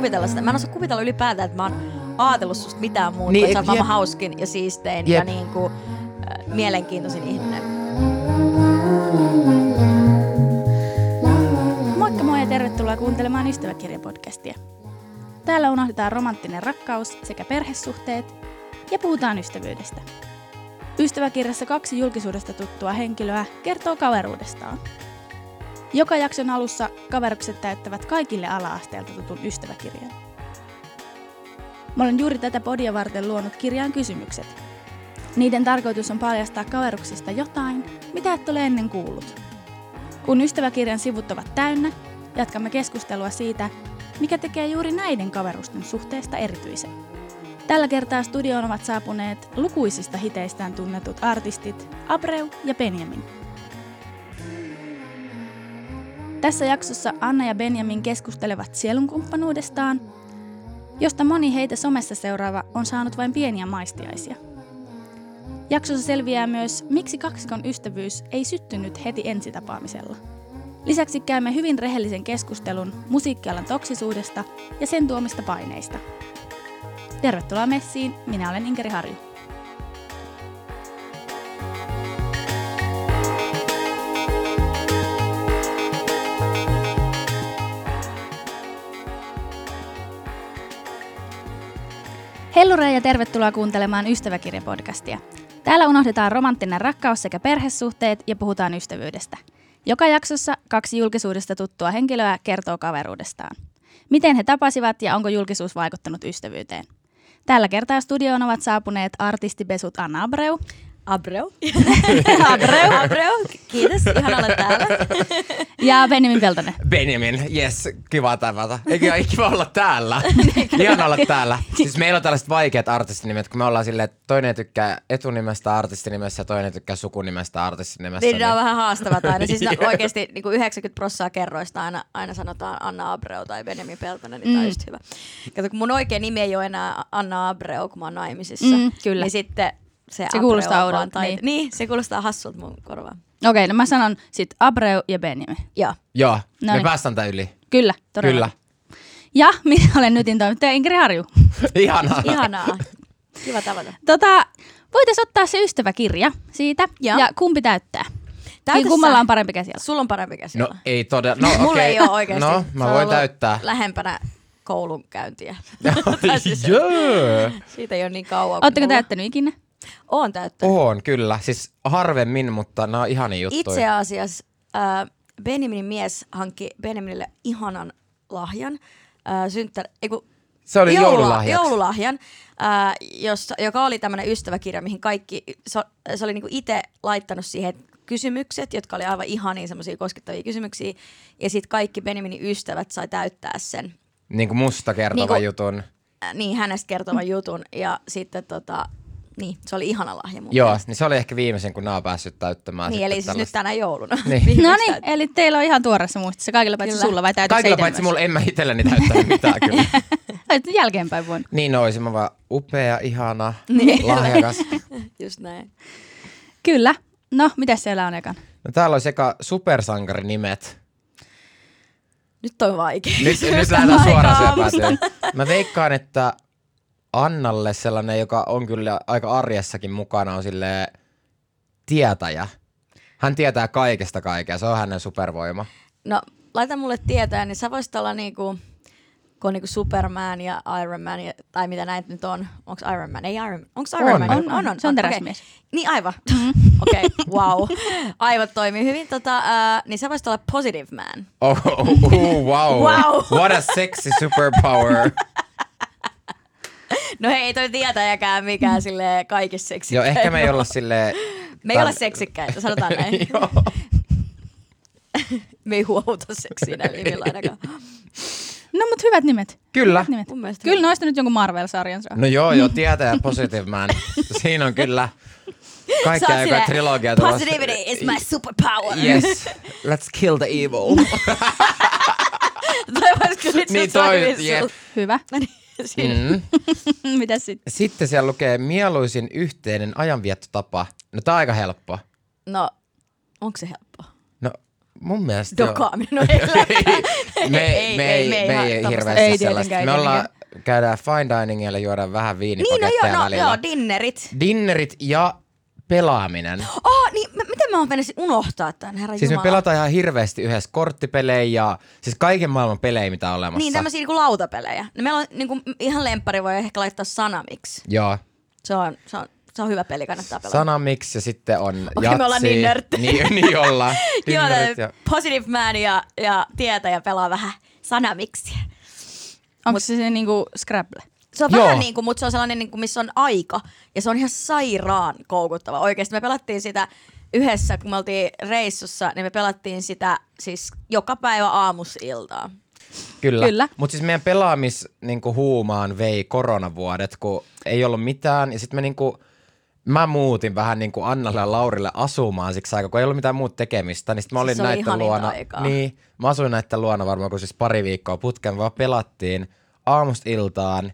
kuvitella sitä. Mä en osaa kuvitella ylipäätään, että mä oon ajatellut susta mitään muuta, Niin, niin, että sä oot jep. hauskin ja siistein Jep. ja niinku, äh, mielenkiintoisin ihminen. Moikka moi ja tervetuloa kuuntelemaan Ystäväkirja-podcastia. Täällä unohdetaan romanttinen rakkaus sekä perhesuhteet ja puhutaan ystävyydestä. Ystäväkirjassa kaksi julkisuudesta tuttua henkilöä kertoo kaveruudestaan. Joka jakson alussa kaverukset täyttävät kaikille ala-asteelta tutun ystäväkirjan. Mä olen juuri tätä podia varten luonut kirjaan kysymykset. Niiden tarkoitus on paljastaa kaveruksista jotain, mitä et ole ennen kuullut. Kun ystäväkirjan sivut ovat täynnä, jatkamme keskustelua siitä, mikä tekee juuri näiden kaverusten suhteesta erityisen. Tällä kertaa studioon ovat saapuneet lukuisista hiteistään tunnetut artistit Abreu ja Benjamin. Tässä jaksossa Anna ja Benjamin keskustelevat sielunkumppanuudestaan, josta moni heitä somessa seuraava on saanut vain pieniä maistiaisia. Jaksossa selviää myös, miksi kaksikon ystävyys ei syttynyt heti ensitapaamisella. Lisäksi käymme hyvin rehellisen keskustelun musiikkialan toksisuudesta ja sen tuomista paineista. Tervetuloa messiin, minä olen Inkeri Harju. Hellure ja tervetuloa kuuntelemaan Ystäväkirja-podcastia. Täällä unohdetaan romanttinen rakkaus sekä perhesuhteet ja puhutaan ystävyydestä. Joka jaksossa kaksi julkisuudesta tuttua henkilöä kertoo kaveruudestaan. Miten he tapasivat ja onko julkisuus vaikuttanut ystävyyteen? Tällä kertaa studioon ovat saapuneet artistibesut Anna Abreu Abreu. Abreu. Abreu, kiitos. Ihan olla täällä. ja Benjamin Peltonen. Benjamin, yes, kiva tavata. Eikä ei kiva olla täällä. Ihan olla täällä. Siis meillä on tällaiset vaikeat artistinimet, kun me ollaan silleen, että toinen tykkää etunimestä artistinimessä ja toinen tykkää sukunimestä artistinimessä. Niin, ne on vähän haastavat aina. Siis ne oikeasti niin kuin 90 prosenttia kerroista aina, aina sanotaan Anna Abreu tai Benjamin Peltonen, niin mm. tämä on just hyvä. Kato, kun mun oikea nimi ei ole enää Anna Abreu, kun mä oon naimisissa. Mm, kyllä. Niin sitten se, Se kuulostaa oudolta, tai- niin. niin. se kuulostaa hassulta mun korvaan. Okei, no mä sanon sit Abreu ja Benjamin. Joo. Joo, me Noniin. päästään tän yli. Kyllä, todella. Kyllä. Ja minä olen nytin toimittaja Inkeri Harju. Ihanaa. Ihanaa. Kiva tavata. Tota, voitaisiin ottaa se ystäväkirja siitä ja, Ja. kumpi täyttää. Täytä Niin kummalla on parempi käsi alla. Sulla on parempi käsillä. No ei todella. No, Mulla okei. ei ole oikeasti. No, mä voin täyttää. Lähempänä koulun käyntiä. Tai siis- Joo. Siitä ei ole niin kauan. mulla. täyttänyt ikinä? Oon täyttänyt. On, kyllä. Siis harvemmin, mutta nämä on ihania juttuja. Itse asiassa äh, Benjaminin mies hankki Benjaminille ihanan lahjan. Äh, synttär, ei kun, Se oli joulula- joululahjaksi. joululahjan, äh, jossa, joka oli tämmöinen ystäväkirja, mihin kaikki, se, se oli niinku itse laittanut siihen kysymykset, jotka oli aivan ihania semmoisia koskettavia kysymyksiä. Ja sitten kaikki Benjaminin ystävät sai täyttää sen, Niin kuin musta kertova Niinku- jutun. äh, niin hänestä kertovan jutun. Ja sitten tota, niin, se oli ihana lahja mun Joo, mielestä. niin se oli ehkä viimeisen, kun nämä on päässyt täyttämään. Niin, eli siis nyt tällaista. tänä jouluna. Niin. No niin, eli teillä on ihan tuoreessa muistissa. Kaikilla paitsi Kyllä. sulla vai täytyykö Kaikilla se paitsi mulla en mä itselleni täyttänyt mitään kyllä. Jälkeenpäin voinut. niin olisin mä vaan upea, ihana, Niin. lahjakas. Just näin. Kyllä. No, mitä siellä on ekan? No täällä on sekä supersankarinimet. Nyt on vaikea. Nyt, nyt lähdetään suoraan syöpäätyyn. Mä veikkaan, että Annalle sellainen, joka on kyllä aika arjessakin mukana, on sille tietäjä. Hän tietää kaikesta kaikkea, se on hänen supervoima. No, laita mulle tietoa, niin sä voisit olla niinku, kun on niinku Superman ja Iron Man, ja, tai mitä näitä nyt on. Onko Iron Man? Ei Iron Onko Iron On. Man? On, on. Se on teräsmies. Okay. Niin aivan. Okei, okay, wow. Aivot toimii hyvin. Tota, uh, niin sä voisit olla Positive Man. Oh, oh, oh wow. Wow. What a sexy superpower. No hei, ei toi tietäjäkään mikään sille kaikissa seksikkäin. Joo, ehkä me ei olla silleen... Me ei olla seksikkäitä, sanotaan näin. Joo. me ei huohuta seksiä näillä nimillä ainakaan. No, mutta hyvät nimet. Kyllä. Hyvät nimet. Mun mielestä Kyllä noista nyt jonkun Marvel-sarjan saa. No joo, joo, tietää Positive Man. Siinä on kyllä kaikkea, joka trilogia tulossa. Positivity is my superpower. Yes, let's kill the evil. toi vois kyllä Niin toi, toimia jep. sulla. Hyvä. Siinä. Mm. Mitäs sitten? Sitten siellä lukee mieluisin yhteinen ajanviettotapa. No tää on aika helppo. No, onko se helppoa? No mun mielestä. Dokaaminen on ei me, ei, me, ei, me, ei, ei tommosta- hirveästi Ei sellaista. Me ei ollaan, käydään fine diningilla, juodaan vähän Niin, no viinipaketteja joo, no, välillä. joo, dinnerit. Dinnerit ja pelaaminen. Oh, niin, m- miten mä oon mennyt unohtaa tämän, herra Siis me Jumala. pelataan ihan hirveästi yhdessä korttipelejä ja siis kaiken maailman pelejä, mitä on olemassa. Niin, tämmöisiä niinku lautapelejä. No, meillä on niinku, ihan lemppari, voi ehkä laittaa sanamiksi. Joo. Se on, se on, se on hyvä peli, kannattaa pelata. Sanamix ja sitten on Okei, jatsi. me ollaan niin nörttejä. Niin, niin ollaan. Joo, Dinnerit tää ja... Positive Man ja, ja tietäjä pelaa vähän sanamiksi. Onko se se niinku Scrabble? Se on Joo. vähän niin kuin, mutta se on sellainen, niin kuin, missä on aika. Ja se on ihan sairaan koukuttava. Oikeasti me pelattiin sitä yhdessä, kun me oltiin reissussa, niin me pelattiin sitä siis joka päivä aamusiltaan. Kyllä. Kyllä. Mutta siis meidän pelaamis niinku, huumaan vei koronavuodet, kun ei ollut mitään. Ja sitten me niinku, mä muutin vähän niinku Annalle ja Laurille asumaan siksi aikaa, kun ei ollut mitään muuta tekemistä. Niin sit mä olin se oli näiden luona. aikaa. Niin, mä asuin näiden luona varmaan kun siis pari viikkoa putkeen, vaan pelattiin aamusta iltaan.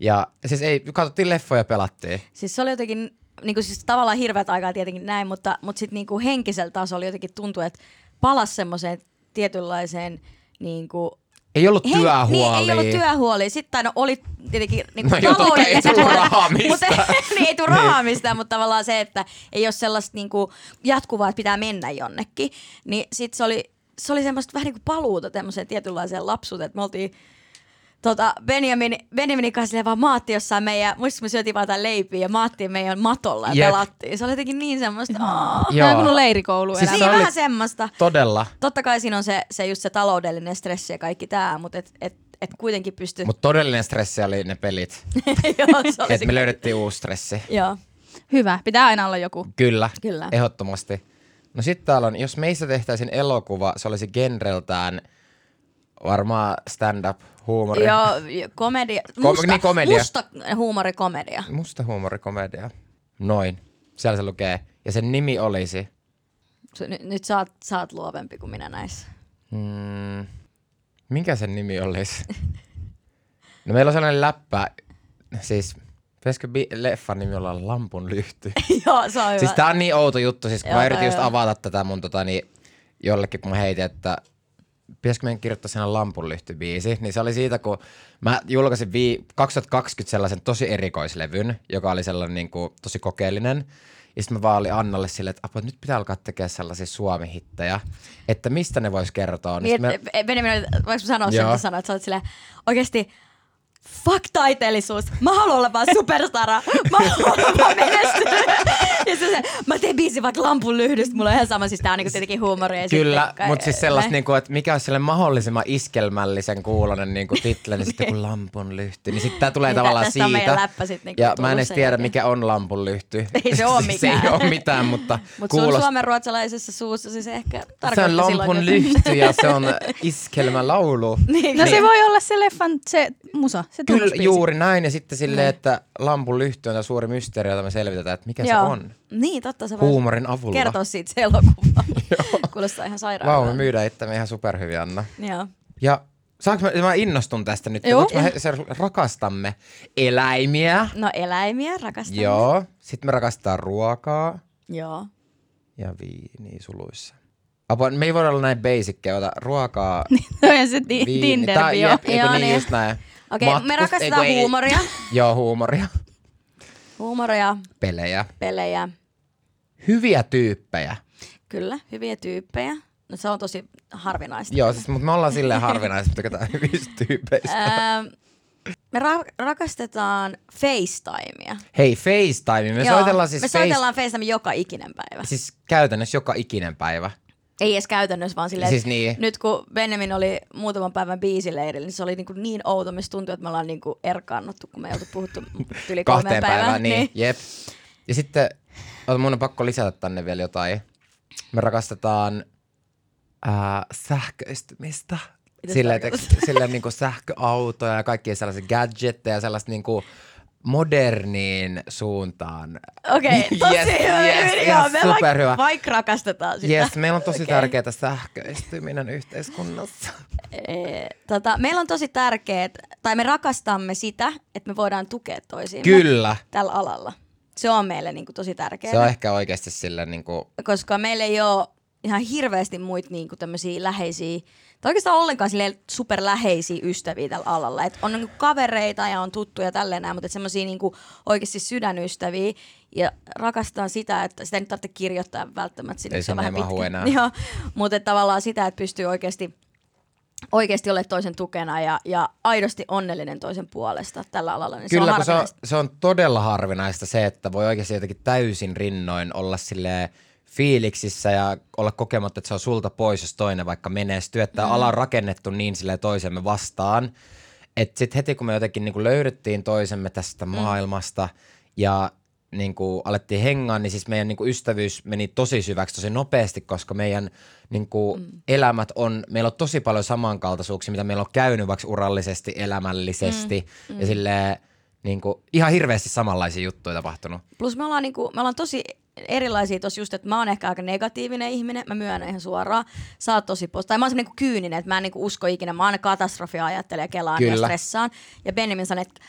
Ja siis ei, katsottiin leffoja ja pelattiin. Siis se oli jotenkin, niin kuin siis tavallaan hirveät aikaa tietenkin näin, mutta, mutta sitten niin kuin henkisellä tasolla jotenkin tuntui, että palas semmoiseen tietynlaiseen niin kuin Ei ollut työhuolia. Niin, ei ollut työhuolia. Sitten no, oli tietenkin niin No kuin kai ei puoli- rahaa Mutta mistään. niin, ei tule rahaa mistään, mutta tavallaan se, että ei ole sellaista niin kuin jatkuvaa, että pitää mennä jonnekin. Niin sitten se oli, se oli semmoista vähän niin kuin paluuta tämmöiseen tietynlaiseen lapsuuteen, että me oltiin tota, Benjamin, Benjaminin kanssa silleen vaan maatti jossain meidän, muistin, me syötiin vaan jotain leipiä ja maattiin meidän matolla ja Jep. pelattiin. Se oli jotenkin niin semmoista, aah. Tämä on Joo. kuin leirikoulu Siis se niin vähän semmoista. Todella. Totta kai siinä on se, se just se taloudellinen stressi ja kaikki tämä, mutta et, et, et kuitenkin pystyy. Mutta todellinen stressi oli ne pelit. Joo, se oli Et se- me löydettiin uusi stressi. Joo, Hyvä, pitää aina olla joku. Kyllä, Kyllä. ehdottomasti. No sitten täällä on, jos meistä tehtäisiin elokuva, se olisi genreltään varmaan stand-up, huumori. Joo, jo- komedia. Kom- Musta, niin, komedia. musta huumorikomedia. Musta huumorikomedia. Noin. Siellä se lukee. Ja sen nimi olisi... S- Nyt, nyt sä, oot, sä oot luovempi kuin minä näissä. Mm, mikä sen nimi olisi? No meillä on sellainen läppä, siis pitäisikö bi- leffan nimi olla Lampun lyhty? Joo, se on hyvä. Siis tää on niin outo juttu, siis kun Joo, mä yritin just avata tätä mun tota, niin, jollekin, kun mä heitin, että pitäisikö meidän kirjoittaa sen lampunlyhtybiisi, niin se oli siitä, kun mä julkaisin vii- 2020 sellaisen tosi erikoislevyn, joka oli sellainen niin kuin, tosi kokeellinen. Ja sitten mä vaan olin Annalle silleen, että apua, nyt pitää alkaa tekemään sellaisia suomi-hittejä, että mistä ne vois kertoa. Niin, et, me... Benjamin, oli- voinko mä sanoa sen, että sanoit, että sä oot silleen, oikeesti, fuck taiteellisuus. Mä haluan olla vaan superstara. Mä haluan olla vaan menestyä. Ja se, se, mä teen biisin vaikka lampun lyhdystä. Mulla on ihan sama, siis tää on niinku tietenkin huumoria. Kyllä, mutta siis sellaista, niinku, että mikä olisi sellainen mahdollisimman iskelmällisen kuulonen niinku title, niin sitten kun lampun lyhty, niin sitten tämä tulee Niin, tavallaan tästä on siitä. läppä sit niinku ja mä en edes tiedä, mikä on lampun lyhty. Ei se oo se mikään. ei ole mitään, mutta Mutta se on kuulost- suomen ruotsalaisessa suussa, siis ehkä Se tarkoitti on lampun lyhty ja se on iskelmälaulu. niin, No se voi olla se leffan se musa, se Kyllä juuri näin ja sitten silleen, että lampun lyhty on suuri mysteeri, jota me selvitetään, että mikä se Joo. on. Niin, totta. Se Huumorin avulla. kertoa siitä se elokuva. Kuulostaa ihan sairaan. Vau, me myydään itsemme ihan superhyviä, Anna. Joo. Ja saanko mä, mä innostun tästä nyt, Joo. Se, rakastamme eläimiä. No eläimiä rakastan. Joo. Sitten me rakastetaan ruokaa Joo. ja viiniä suluissa. Apua, me ei voida olla näin basickeja, ota ruokaa, Toi on se ti- viini. tinder Tää- jep, Joo, niin, niin. just näin. Okei, me Matkust- rakastetaan ei- huumoria. Joo, huumoria. Huumoria, Pelejä. pelejä. Hyviä tyyppejä. Kyllä, hyviä tyyppejä. No se on tosi harvinaista. Joo, siis, mutta me ollaan silleen harvinaisia, että tykätään hyvistä tyypeistä. Me ra- rakastetaan FaceTimea. Hei, FaceTime. Me Joo, soitellaan siis me face- soitellaan FaceTime joka ikinen päivä. Siis käytännössä joka ikinen päivä. Ei edes käytännössä, vaan silleen, Siis niin. nyt kun Benjamin oli muutaman päivän biisileirillä, niin se oli niin, kuin niin outo, mistä tuntui, että me ollaan niin kuin erkaannuttu, kun me ei oltu puhuttu yli kolmeen päivään, päivään. niin, jep. Ja sitten, mun on pakko lisätä tänne vielä jotain. Me rakastetaan ää, sähköistymistä. Silleen, teks, silleen niinku sähköautoja ja kaikkia sellaisia gadgetteja, sellaista niinku moderniin suuntaan. Okei, tosi Yes, hyvä. yes, ihan me superhyvä. Vaikka, rakastetaan sitä. Yes, meillä on tosi okay. tärkeää sähköistyminen yhteiskunnassa. Tota, meillä on tosi tärkeää, tai me rakastamme sitä, että me voidaan tukea toisiimme Kyllä. tällä alalla. Se on meille niin kuin, tosi tärkeää, Se on ehkä oikeasti silleen niinku, koska meillä ei ole ihan hirveästi muita tämmöisiä läheisiä, tai oikeastaan ollenkaan silleen superläheisiä ystäviä tällä alalla. Et on niinku kavereita ja on tuttuja tälleen näin, mutta semmoisia niinku oikeasti sydänystäviä. Ja rakastan sitä, että sitä ei nyt tarvitse kirjoittaa välttämättä sinne. Ei se vähän mahu pitkä. enää. Joo, mutta tavallaan sitä, että pystyy oikeasti oikeasti olemaan toisen tukena ja, ja aidosti onnellinen toisen puolesta tällä alalla. Niin Kyllä, se on se on, se on todella harvinaista se, että voi oikeasti jotenkin täysin rinnoin olla sille fiiliksissä ja olla kokematta, että se on sulta pois, jos toinen vaikka menestyy. Että mm. ala on rakennettu niin sille toisemme vastaan, että sitten heti kun me jotenkin niinku löydettiin toisemme tästä maailmasta ja niinku alettiin hengaan, niin siis meidän niinku ystävyys meni tosi syväksi tosi nopeasti, koska meidän niinku mm. elämät on, meillä on tosi paljon samankaltaisuuksia, mitä meillä on käynyt vaikka urallisesti, elämällisesti mm. ja silleen, niinku, ihan hirveästi samanlaisia juttuja tapahtunut. Plus me ollaan, niinku, me ollaan tosi erilaisia tossa just, että mä oon ehkä aika negatiivinen ihminen, mä myönnän ihan suoraan. Sä oot tosi posta. Tai mä oon semmonen niinku kyyninen, että mä en niinku usko ikinä. Mä aina katastrofia ajattelen ja kelaan ja Kyllä. stressaan. Ja Benjamin sanoi, että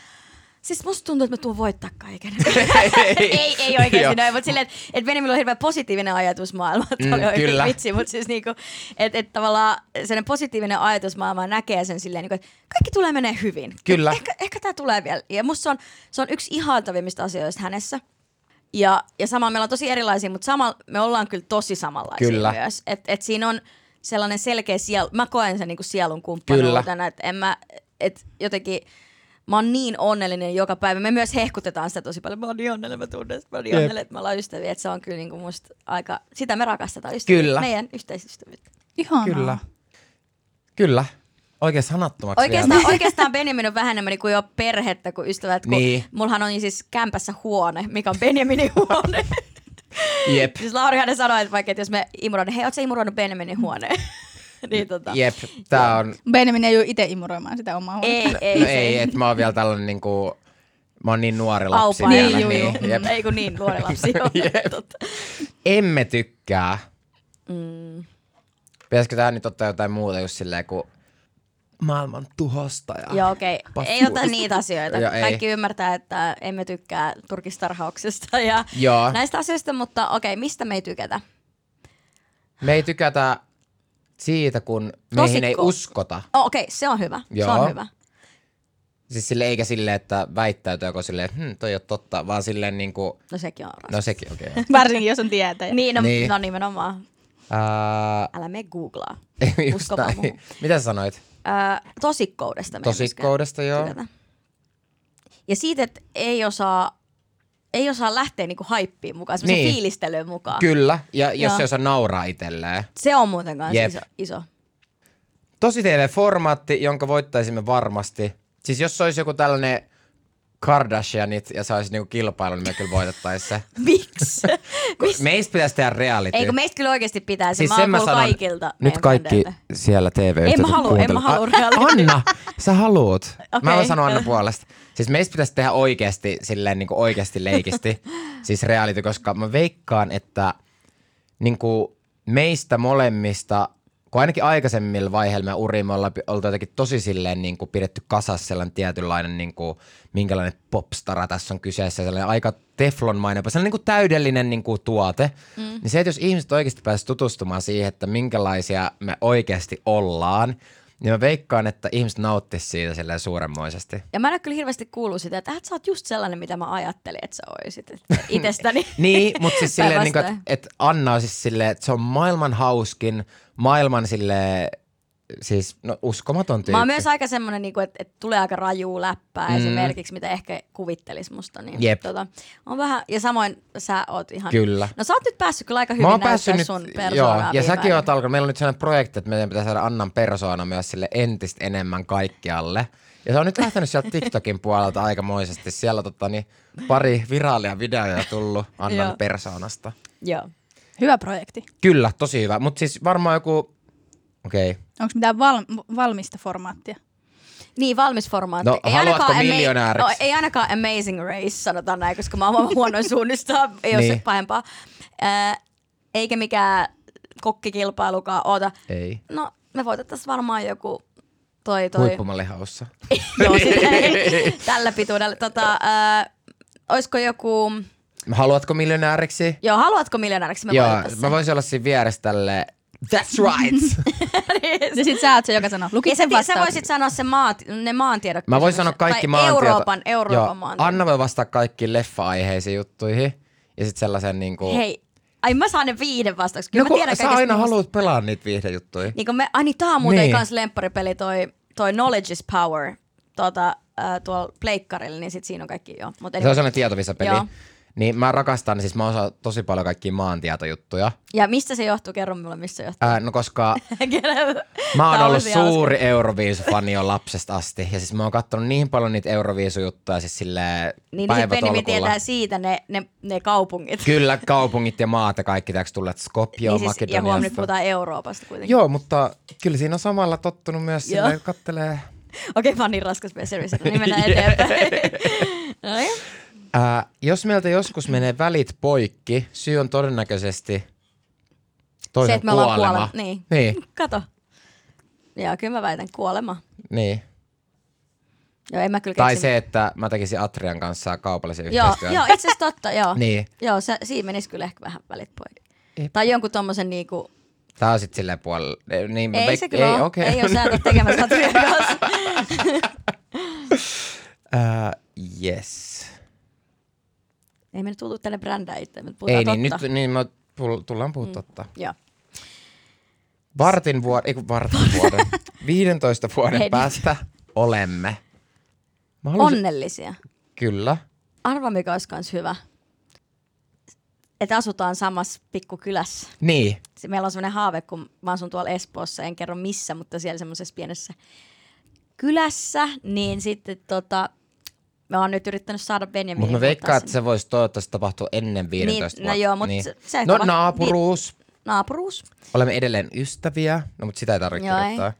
Siis musta tuntuu, että mä tuun voittaa kaiken. ei, ei oikeasti noin, mutta silleen, että et Benjamin on hirveän positiivinen ajatusmaailma. Mm, oli oikein kyllä. vitsi, mutta siis niinku, että et tavallaan sellainen positiivinen ajatusmaailma näkee sen silleen, niinku, että kaikki tulee menee hyvin. Et Kyllä. Ehkä, ehkä tämä tulee vielä. Ja musta se on, se on yksi ihaltavimmista asioista hänessä. Ja, ja samalla meillä on tosi erilaisia, mutta samalla me ollaan kyllä tosi samanlaisia Kyllä. myös. Et, et siinä on sellainen selkeä sielu, mä koen sen niinku sielun kumppanuutena, että en mä, et jotenkin, mä oon niin onnellinen joka päivä. Me myös hehkutetaan sitä tosi paljon. Mä oon niin onnellinen, mä tunnen, sitä, mä oon niin onnellinen, että me ollaan ystäviä. Että se on kyllä niinku musta aika, sitä me rakastetaan ystäviä. Kyllä. Meidän yhteisystävyyttä. Ihanaa. Kyllä. Kyllä. Oikein sanattomaksi Oikeastaan, vielä. oikeastaan Benjamin on vähän enemmän kuin jo perhettä kuin ystävät, kun Niin. mullahan on siis kämpässä huone, mikä on Benjaminin huone. Jep. Siis Lauri hänen sanoi, että vaikka että jos me imuroidaan, hei, oot sä imuroinut Benjaminin huoneen? niin tota. Jep. Tää on, Benjamin ei ole itse imuroimaan sitä omaa huonetta. Ei, ei, no ei, että mä oon vielä tällainen niinku, mä oon niin nuori lapsi Aupa, vielä. Niin, Niin, juu, juu. jep. Ei kun niin, nuori lapsi. Jep. totta. Emme tykkää. Mm. Pitäisikö tää nyt ottaa jotain muuta just silleen kuin maailman tuhosta ja... Joo, okei. Okay. Ei ota niitä asioita. Joo, ei. Kaikki ymmärtää, että emme tykkää turkistarhauksesta ja Joo. näistä asioista, mutta okei, okay, mistä me ei tykätä? Me ei tykätä siitä, kun meihin ei Tosikko. uskota. Oh, okei, okay, se on hyvä. Se Joo. on hyvä. Siis sille eikä silleen, että väittäytyy joko silleen, että hm, toi ei ole totta, vaan silleen niinku, No sekin on raskas. no sekin okei. Okay. Varsinkin, jos on tietäjä. Niin, no, Niin. no nimenomaan. Ää, Älä me googlaa. just Usko vaan näin. muuhun. Mitä sä sanoit? Tosikkoudesta. Tosikkoudesta, joo. tykätä. Ja siitä, että ei osaa, ei osaa lähteä niinku haippiin mukaan, semmoisen Niin. fiilistelyyn mukaan. Kyllä, ja jos Joo. se osaa nauraa itselleen. Se on muuten kanssa Jep. iso, iso. Tosi TV-formaatti, jonka voittaisimme varmasti. Siis jos se olisi joku tällainen Kardashianit ja se olisi niinku kilpailu, niin me kyllä voitettaisiin se. Miksi? Meistä pitäisi tehdä reality. Ei kun meistä kyllä oikeasti pitää se. siis mä mä sanon, kaikilta nyt kaikki frendeiltä. siellä tv En mä halua, en mä halua reality. Anna, sä haluut. Mä Okei. voin sanoa Anna puolesta. Siis meistä pitäisi tehdä oikeasti, silleen niin kuin oikeasti leikisti, siis reality, koska mä veikkaan, että niin kuin meistä molemmista, kun ainakin aikaisemmilla vaiheilla me uriin me ollaan oltu jotenkin tosi silleen niin kuin pidetty kasassa sellainen tietynlainen, niin kuin, minkälainen popstara tässä on kyseessä, sellainen aika teflonmainen, sellainen niin kuin täydellinen niin kuin tuote. Mm. Niin se, että jos ihmiset oikeasti pääsisivät tutustumaan siihen, että minkälaisia me oikeasti ollaan, niin mä veikkaan, että ihmiset nauttis siitä silleen suuremmoisesti. Ja mä en ole kyllä hirveästi kuullut sitä, että äh, sä oot just sellainen, mitä mä ajattelin, että sä oisit että itsestäni. Niin, mutta siis silleen, niin että et Anna on siis silleen, että se on maailman hauskin, maailman silleen, siis no, uskomaton tyyppi. Mä oon myös aika semmonen, niinku, että, että tulee aika rajuu läppää Mm. esimerkiksi, mitä ehkä kuvittelis musta. Niin, Jep. Tota, on vähän, ja samoin sä oot ihan... Kyllä. No sä oot nyt päässyt kyllä aika hyvin Mä oon näyttää päässyt nyt, sun joo, persoonaa ja viime säkin oot alkanut, meillä on nyt sellainen projekti, että meidän pitää saada Annan persoona myös sille entistä enemmän kaikkialle. Ja se on nyt lähtenyt sieltä TikTokin puolelta aikamoisesti. Siellä on tota, niin, pari viraalia videoja tullut Annan Joo. persoonasta. Joo. Hyvä projekti. Kyllä, tosi hyvä. Mutta siis varmaan joku, okei, okay. Onko mitään val- valmista formaattia? Niin, valmis formaatti. No, haluatko ama- miljonääriksi? no, ei ainakaan Amazing Race, sanotaan näin, koska mä oon huonoin suunnistaa, ei ole Niin. se pahempaa. Äh, eikä mikään kokkikilpailukaan oota. ei. No, me voitettaisiin varmaan joku toi toi. Huippumallihaussa. Joo, sitten, tällä pituudella. Tota, äh, olisiko joku Haluatko miljonääriksi? Joo, haluatko miljonääriksi? Me Joo, mä voisin olla siinä vieressä tälle, that's right. Ja sit sä oot se, joka sanoo, Ja lukit sä, sen sä vastauksen. voisit sanoa se maat, ne maantiedot. Mä voin sanoa kaikki tai maantieto. Euroopan, Euroopan Joo, maantiedot. Anna voi vastata kaikkiin leffa-aiheisiin juttuihin. Ja sitten sellaisen niinku... Hei, ai mä saan ne viiden vastaukset. Kyllä no mä tiedän sä aina haluat pelaa niitä viihdejuttuja. Niin kun me, ai niin, tää on muuten Niin. kans lempparipeli toi, toi Knowledge is Power tuota, äh, tuolla pleikkarilla, niin sit siinä on kaikki joo. Mut Se on sellainen tietovisa-peli. Joo. Niin mä rakastan, siis mä osaan tosi paljon kaikkia maantietojuttuja. Ja mistä se johtuu? Kerro mulle, mistä se johtuu. Ää, no koska mä oon ollut suuri Euroviisu-fani jo lapsesta asti. Ja siis mä oon kattonut niin paljon niitä Euroviisu-juttuja siis silleen Niin, niin päivätolkulla. tietää siitä ne, ne, ne kaupungit. Kyllä, kaupungit ja maat ja kaikki täytyy tulla Skopje niin siis, ja huom, nyt puhutaan Euroopasta kuitenkin. Joo, mutta kyllä siinä on samalla tottunut myös silleen, kattelee. Okei, okay, mä oon niin raskas pessimistä, niin mennään eteenpäin. no niin. Ää, jos meiltä joskus menee välit poikki, syy on todennäköisesti toisen Se, että me kuolema. kuolema. Niin. Niin, Kato. Joo, kyllä mä väitän kuolema. niin. Joo, en mä kyllä Tai keksi- se, että mä tekisin Atrian kanssa kaupallisen Joo, yhteistyön. joo, itse asiassa totta, joo. Niin. Joo, se, siinä menisi kyllä ehkä vähän välit pois. Ei- Tai jonkun tommosen niinku... Tää on sit silleen puolella. Niin, Ei se kyllä ei, ole. okei. Ei ole sä et ole tekemässä Atrian kanssa. Ää, yes. Ei me nyt tultu tänne brändää itse, me puhutaan Ei niin, totta. nyt niin me tullaan puhua totta. Joo. Vartin vuoden, ei kun vartin vuoden, 15 vuoden Ei. päästä olemme. Mä haluaisin, Onnellisia. Kyllä. Arva, mikä olisi kans hyvä. Että asutaan samassa pikkukylässä. Niin. Meillä on semmoinen haave, kun mä asun tuolla Espoossa, en kerro missä, mutta siellä semmoisessa pienessä kylässä, niin sitten tota, mä oon nyt yrittänyt saada Benjaminin. Mutta mä veikkaan, että se voisi toivottavasti tapahtua ennen 15 Niin, vuotta. no joo, mut se- se ei No tapahtu- naapuruus. Naapuruus. Olemme edelleen ystäviä, no mutta sitä ei tarvitse Joo, ei. kirjoittaa.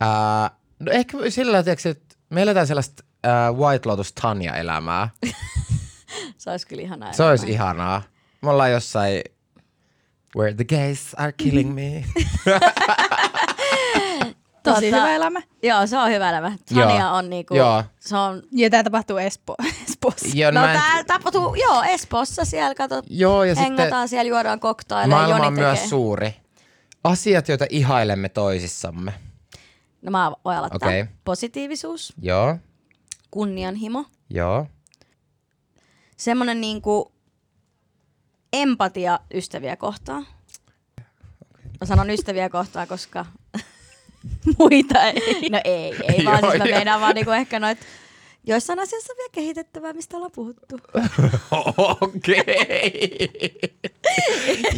Ää, no ehkä sillä tavalla, että me eletään sellaista ää, White Lotus Tanya-elämää. Se olisi kyllä ihanaa. Se olisi ihanaa. Me ollaan jossain Where the gays are killing me. Tosi Tota- hyvä elämä. Joo, se on hyvä elämä. Tania on niinku, Joo. se on Ja tää tapahtuu Espo- Espoossa. Joo, No mä en- tää tapahtuu, joo, Espoossa siellä, kato, Joo, ja hengataan sitten siellä, juodaan koktaileja, maailma Joni on tekee. myös suuri. Asiat, joita ihailemme toisissamme. No mä voin aloittaa. Okei. Positiivisuus, Joo, kunnianhimo, joo. semmonen niinku empatia ystäviä kohtaan. Mä sanon ystäviä kohtaan, koska... Muita ei. No ei, ei vaan Joo, siis mä meinaan vaan niinku ehkä noit... Joissain asioissa on vielä kehitettävää, mistä ollaan puhuttu. Okei.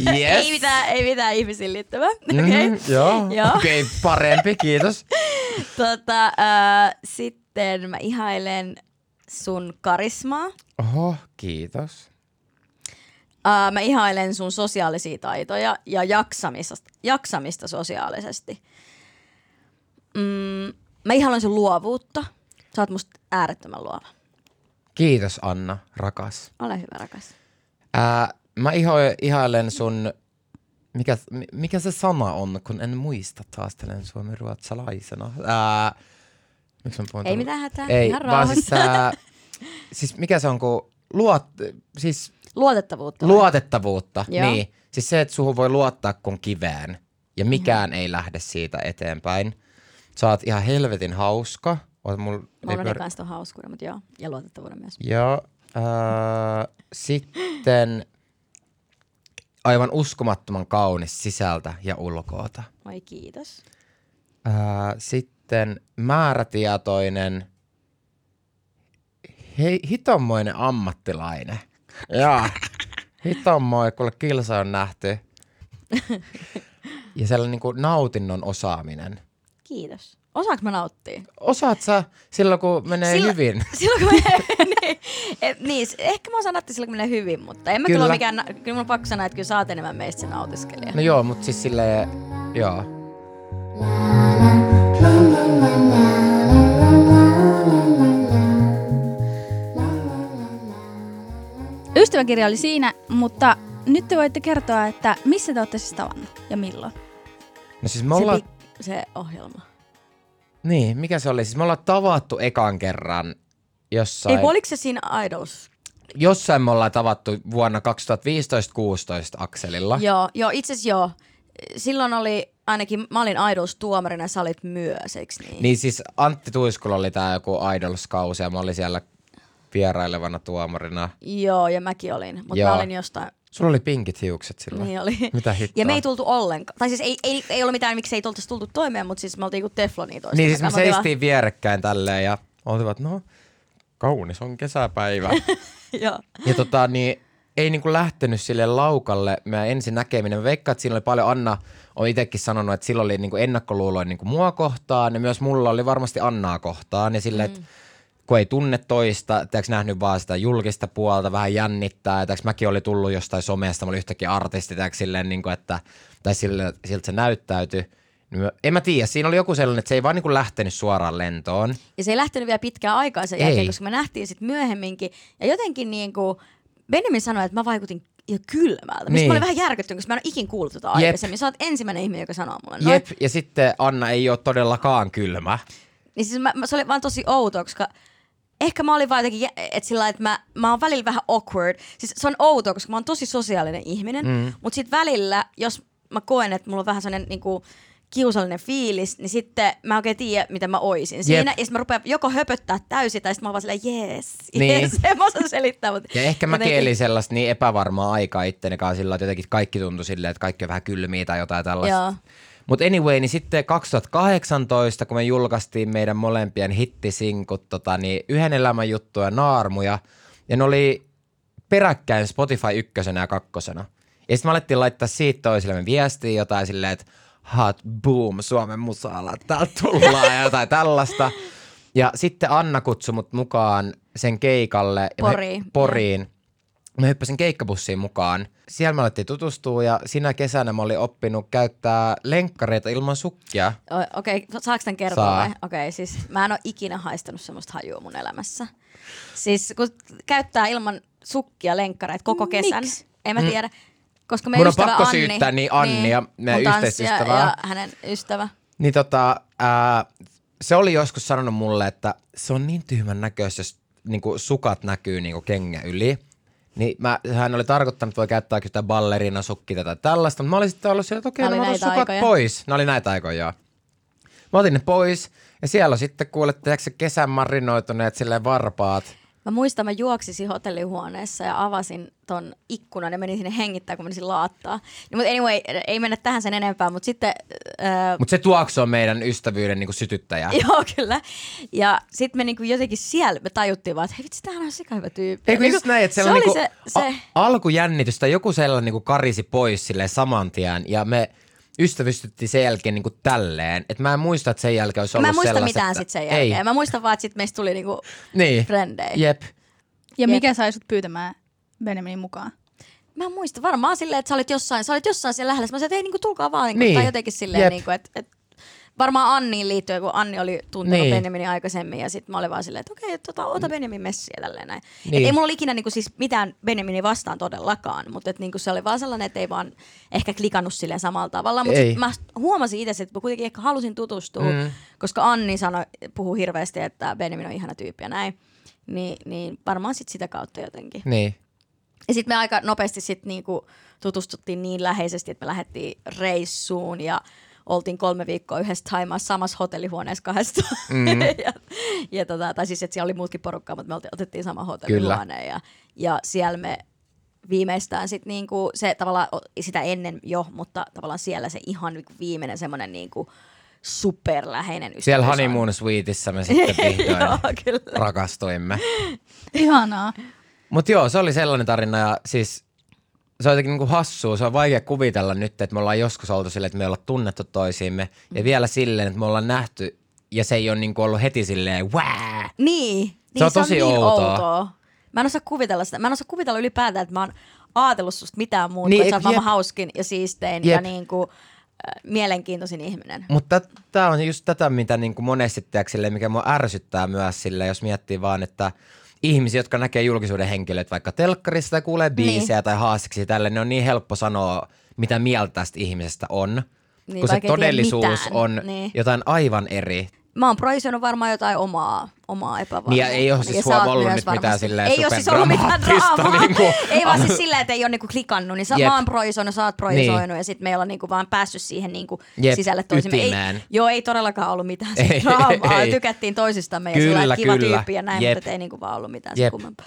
yes. Ei mitään, ei mitään ihmisiin liittyvää. Okei. Mm, joo, Joo. okei, okay, parempi, kiitos. Tota, äh, sitten mä ihailen sun karismaa. Oho, kiitos. Äh, mä ihailen sun sosiaalisia taitoja ja jaksamista, jaksamista sosiaalisesti. Mm, mä ihailen sun luovuutta. Sä oot musta äärettömän luova. Kiitos Anna, rakas. Ole hyvä, rakas. Ää, mä iho, ihailen sun, mikä, mi- mikä se sana on, kun en muista taastelen suomen ruotsalaisena. Ää, miksi mä puhun Ei tuolla? mitään hätää, Ei, ihan vaan siis, rauhassa. ää, siis mikä se on, kun luot, siis Luotettavuutta. vai? luotettavuutta. Joo. Niin, siis se, että suhun voi luottaa kun kiveen ja mikään ei lähde siitä eteenpäin. Sä oot ihan helvetin hauska. Oot mul, pyör- kanssa ton hauskuuden, mutta joo. Ja luotettavuuden myös. Joo. Ää, sitten aivan uskomattoman kaunis sisältä ja ulkoota. Oi kiitos. Ää, sitten määrätietoinen, hei, hitommoinen ammattilainen. Joo, hitommoinen, kuule kilsa on nähty. Ja sellainen niin kuin nautinnon osaaminen. Kiitos. Osaanko mä nauttia? Osaat sä silloin, kun menee Sillä- hyvin? Silloin kun menee, niin, et, niin, ehkä mä osaan nauttia silloin kun menee hyvin, mutta en mä kyllä, Kyllä. ole mikään, na- kyllä mun on pakko sanoa, että kyllä sä oot enemmän meistä se nautiskelija. No joo, mutta siis silleen, joo. Ystäväkirja oli siinä, mutta nyt te voitte kertoa, että missä te olette siis tavannut ja milloin. No siis me ollaan, pik- se ohjelma. niin, mikä se oli? Siis me ollaan tavattu ekan kerran jossain. Ei, oliko se siinä Idols? jossain me ollaan tavattu vuonna 2015-16 Akselilla. Joo, joo itse asiassa joo. Silloin oli ainakin, mä olin Idols-tuomarina ja sä olit myös, eikö niin? Niin siis Antti Tuiskulla oli tää joku Idols-kausi ja mä olin siellä vierailevana tuomarina. Joo, ja mäkin olin, mutta mä olin jostain, Sulla oli pinkit hiukset silloin. niin oli. Mitä hittoa? Ja me ei tultu ollenkaan. Tai siis ei, ei, ei ollut mitään, miksi ei tultaisi tultu toimeen, mutta siis me oltiin kuin teflonia toista. Niin siis me seistiin vierekkäin tälleen ja oltiin, että no kaunis on kesäpäivä. Joo. ja tota niin, ei niinku lähtenyt sille laukalle meidän ensi näkeminen. Mä veikkaan, että siinä oli paljon, Anna on itsekin sanonut, että sillä oli niinku ennakkoluuloja niinku mua kohtaan ja myös mulla oli varmasti Annaa kohtaan. Ja silleen, mm. että kun ei tunne toista, tiedätkö nähnyt vaan sitä julkista puolta, vähän jännittää. Tiedätkö, mäkin oli tullut jostain somesta, mä olin yhtäkkiä artisti, tiedätkö, silleen, niin kuin, että, tai sille, siltä se näyttäytyi. Niin En mä tiedä, siinä oli joku sellainen, että se ei vaan niin lähtenyt suoraan lentoon. Ja se ei lähtenyt vielä pitkään aikaa sen Ei. jälkeen, koska me nähtiin sitten myöhemminkin. Ja jotenkin niin kuin Benjamin sanoi, että mä vaikutin jo kylmältä. Mistä Niin. mä olin vähän järkyttynyt, koska mä en ole ikin kuullut tota aikaisemmin. Sä oot ensimmäinen ihminen, joka sanoo mulle noin. Jep, ja sitten Anna ei ole todellakaan kylmä. Niin siis mä, mä, se oli vaan tosi outoa, koska ehkä mä olin vaan jotenkin, että sillä että mä, mä oon välillä vähän awkward. Siis se on outoa, koska mä oon tosi sosiaalinen ihminen, mm. mutta sitten välillä, jos mä koen, että mulla on vähän sellainen niinku, kiusallinen fiilis, niin sitten mä oikein tiedä, mitä mä oisin siinä. Ja sitten mä rupean joko höpöttää täysin, tai sitten mä oon vaan silleen, jees, Niin. jees, en mä osaa selittää. Mutta Ja ehkä mäkin jotenkin- elin sellaista niin epävarmaa aikaa itteni kanssa sillä, että jotenkin kaikki tuntui silleen, että kaikki on vähän kylmiä tai jotain tällaista. Joo. Mutta anyway, niin sitten 2018, kun me julkaistiin meidän molempien hittisinkut, tota, niin yhden elämän juttuja, naarmuja, ja ne oli peräkkäin Spotify ykkösenä ja kakkosena. Ja sitten me alettiin laittaa siitä toisillemme viestiä jotain silleen, että hot boom, Suomen musaala, täältä tullaan ja jotain tällaista. Ja sitten Anna kutsui mut mukaan sen keikalle. ja Poriin, Poriin. Mä hyppäsin keikkabussiin mukaan. Siellä me alettiin tutustua ja sinä kesänä mä olin oppinut käyttää lenkkareita ilman sukkia. Okei, okay, saako tämän kertoa Saa. vai? Okei, okay, siis mä en ole ikinä haistanut semmoista hajua mun elämässä. Siis kun käyttää ilman sukkia lenkkareita koko kesän, Miksi? en mä tiedä. Koska Mm. Mun on ystävä pakko Anni, syyttää niin Annia, meidän mun tanssija yhteisystävää. Ja hänen ystävä. Niin tota, ää, se oli joskus sanonut mulle, että se on niin tyhmän näköistä, jos niinku sukat näkyy niinku kengän yli. Niin mä, hän oli tarkoittanut, että voi käyttää jotain ballerina sukkia tai tällaista, mutta mä olin sitten ollut siellä, että okei, Nämä no mä otan sukat aikoja. pois. Ne oli näitä aikoja, joo. Mä otin ne pois ja siellä on sitten kuulet, tiedätkö, se kesän marinoituneet silleen varpaat. Mä muistan, mä juoksisin hotellihuoneessa ja avasin ton ikkunan ja menin sinne hengittää, kun menisin laattaa. Niin, mutta anyway, ei mennä tähän sen enempää, mutta sitten... Äh, Mutta se tuoksu on meidän ystävyyden niinku sytyttäjä. Joo, kyllä. Ja sitten me niinku jotenkin siellä me tajuttiin vaan, että hei vitsi, tämähän on sika hyvä tyyppi. Ei kun Niinku, just näin, että se oli niinku, se, se, A- alkujännitystä joku sellainen niinku karisi pois sille saman tien ja me ystävystyttiin sen jälkeen niinku tälleen. Että mä en muista, että sen jälkeen olisi ollut Mä en muista sellaista, mitään että- sit sen jälkeen. Ei. Mä muistan vaan, että sit meistä tuli niinku Niin. frendejä. Jep. Ja Jep. mikä sai sut pyytämään Benjaminin mukaan? Mä en muista, varmaan silleen, että sä olit jossain, sä olit jossain siellä lähellä. Mä sanoin, että ei niinku tulkaa vaan, niinku, Niin. tai jotenkin silleen, Jep. niinku, että et, varmaan Anniin liittyen, kun Anni oli tuntenut Niin. Benjaminin aikaisemmin ja sitten mä olin vaan silleen, että okei, tota, ota Benjamin messiä tälleen näin. Niin. Et ei mulla ole ikinä niinku siis mitään Benjaminin vastaan todellakaan, mutta et niinku se oli vaan sellainen, että ei vaan ehkä klikannut silleen samalla tavalla. Mutta mä huomasin itse, että mä kuitenkin ehkä halusin tutustua, Mm. mm. koska Anni sanoi, puhuu hirveästi, että Benjamin on ihana tyyppi ja näin. Niin, niin varmaan sit sitä kautta jotenkin. Niin. Ja sitten me aika nopeasti sit niinku tutustuttiin niin läheisesti, että me lähdettiin reissuun ja oltiin kolme viikkoa yhdessä Taimaassa samassa hotellihuoneessa kahdestaan. Mm. ja, ja tota, tai siis, että siellä oli muutkin porukkaa, mutta me oltiin, otettiin sama hotellihuone. Ja, ja siellä me viimeistään sit niinku se tavallaan sitä ennen jo, mutta tavallaan siellä se ihan niinku viimeinen semmoinen niinku superläheinen ystävyys Siellä on. honeymoon suiteissa me sitten vihdoin Joo, kyllä. rakastuimme. Ihanaa. Mutta joo, se oli sellainen tarina ja siis se on jotenkin niinku hassua. Se on vaikea kuvitella nyt, että me ollaan joskus oltu silleen, että me ollaan tunnettu toisiimme. Ja vielä silleen, että me ollaan nähty ja se ei ole niinku ollut heti silleen wää. Niin, niin Se on tosi niin outoa. outoa. Mä en osaa kuvitella sitä. Mä en osaa kuvitella ylipäätään, että mä oon ajatellut susta mitään muuta, Niin, niin, että sä oot maailman hauskin ja siistein Jep. ja niin kuin, äh, mielenkiintoisin ihminen. Mutta tämä on just tätä, mitä niinku monesti tiedätkö, silleen, mikä mua ärsyttää myös sille, jos miettii vaan, että ihmisiä, jotka näkee julkisuuden henkilöt vaikka telkkarissa tai kuulee biisejä niin. tai haastiksi tälle, ne on niin helppo sanoa, mitä mieltä tästä ihmisestä on. Niin, kun se todellisuus on Niin. jotain aivan eri. Mä oon projisoinut varmaan jotain omaa, omaa epävarmuutta. Niin ja ei oo siis Ja oot ollut nyt mitään silleen Ei oo siis ollut mitään draamaa. niinku. Ei vaan siis silleen, että ei ole niinku klikannut. Niin sä, Jep. mä oon projisoinut, sä oot projisoinut ja sitten me ei olla niinku vaan päässyt siihen niinku Jep, sisälle toisimme. Ei, joo, ei todellakaan ollut mitään Ei, draamaa. ei. Tykättiin toisistamme ja Kyllä, sillä kiva kyllä. tyyppi ja näin, Jep. mutta ei niinku vaan ollut mitään Jep. kummempaa.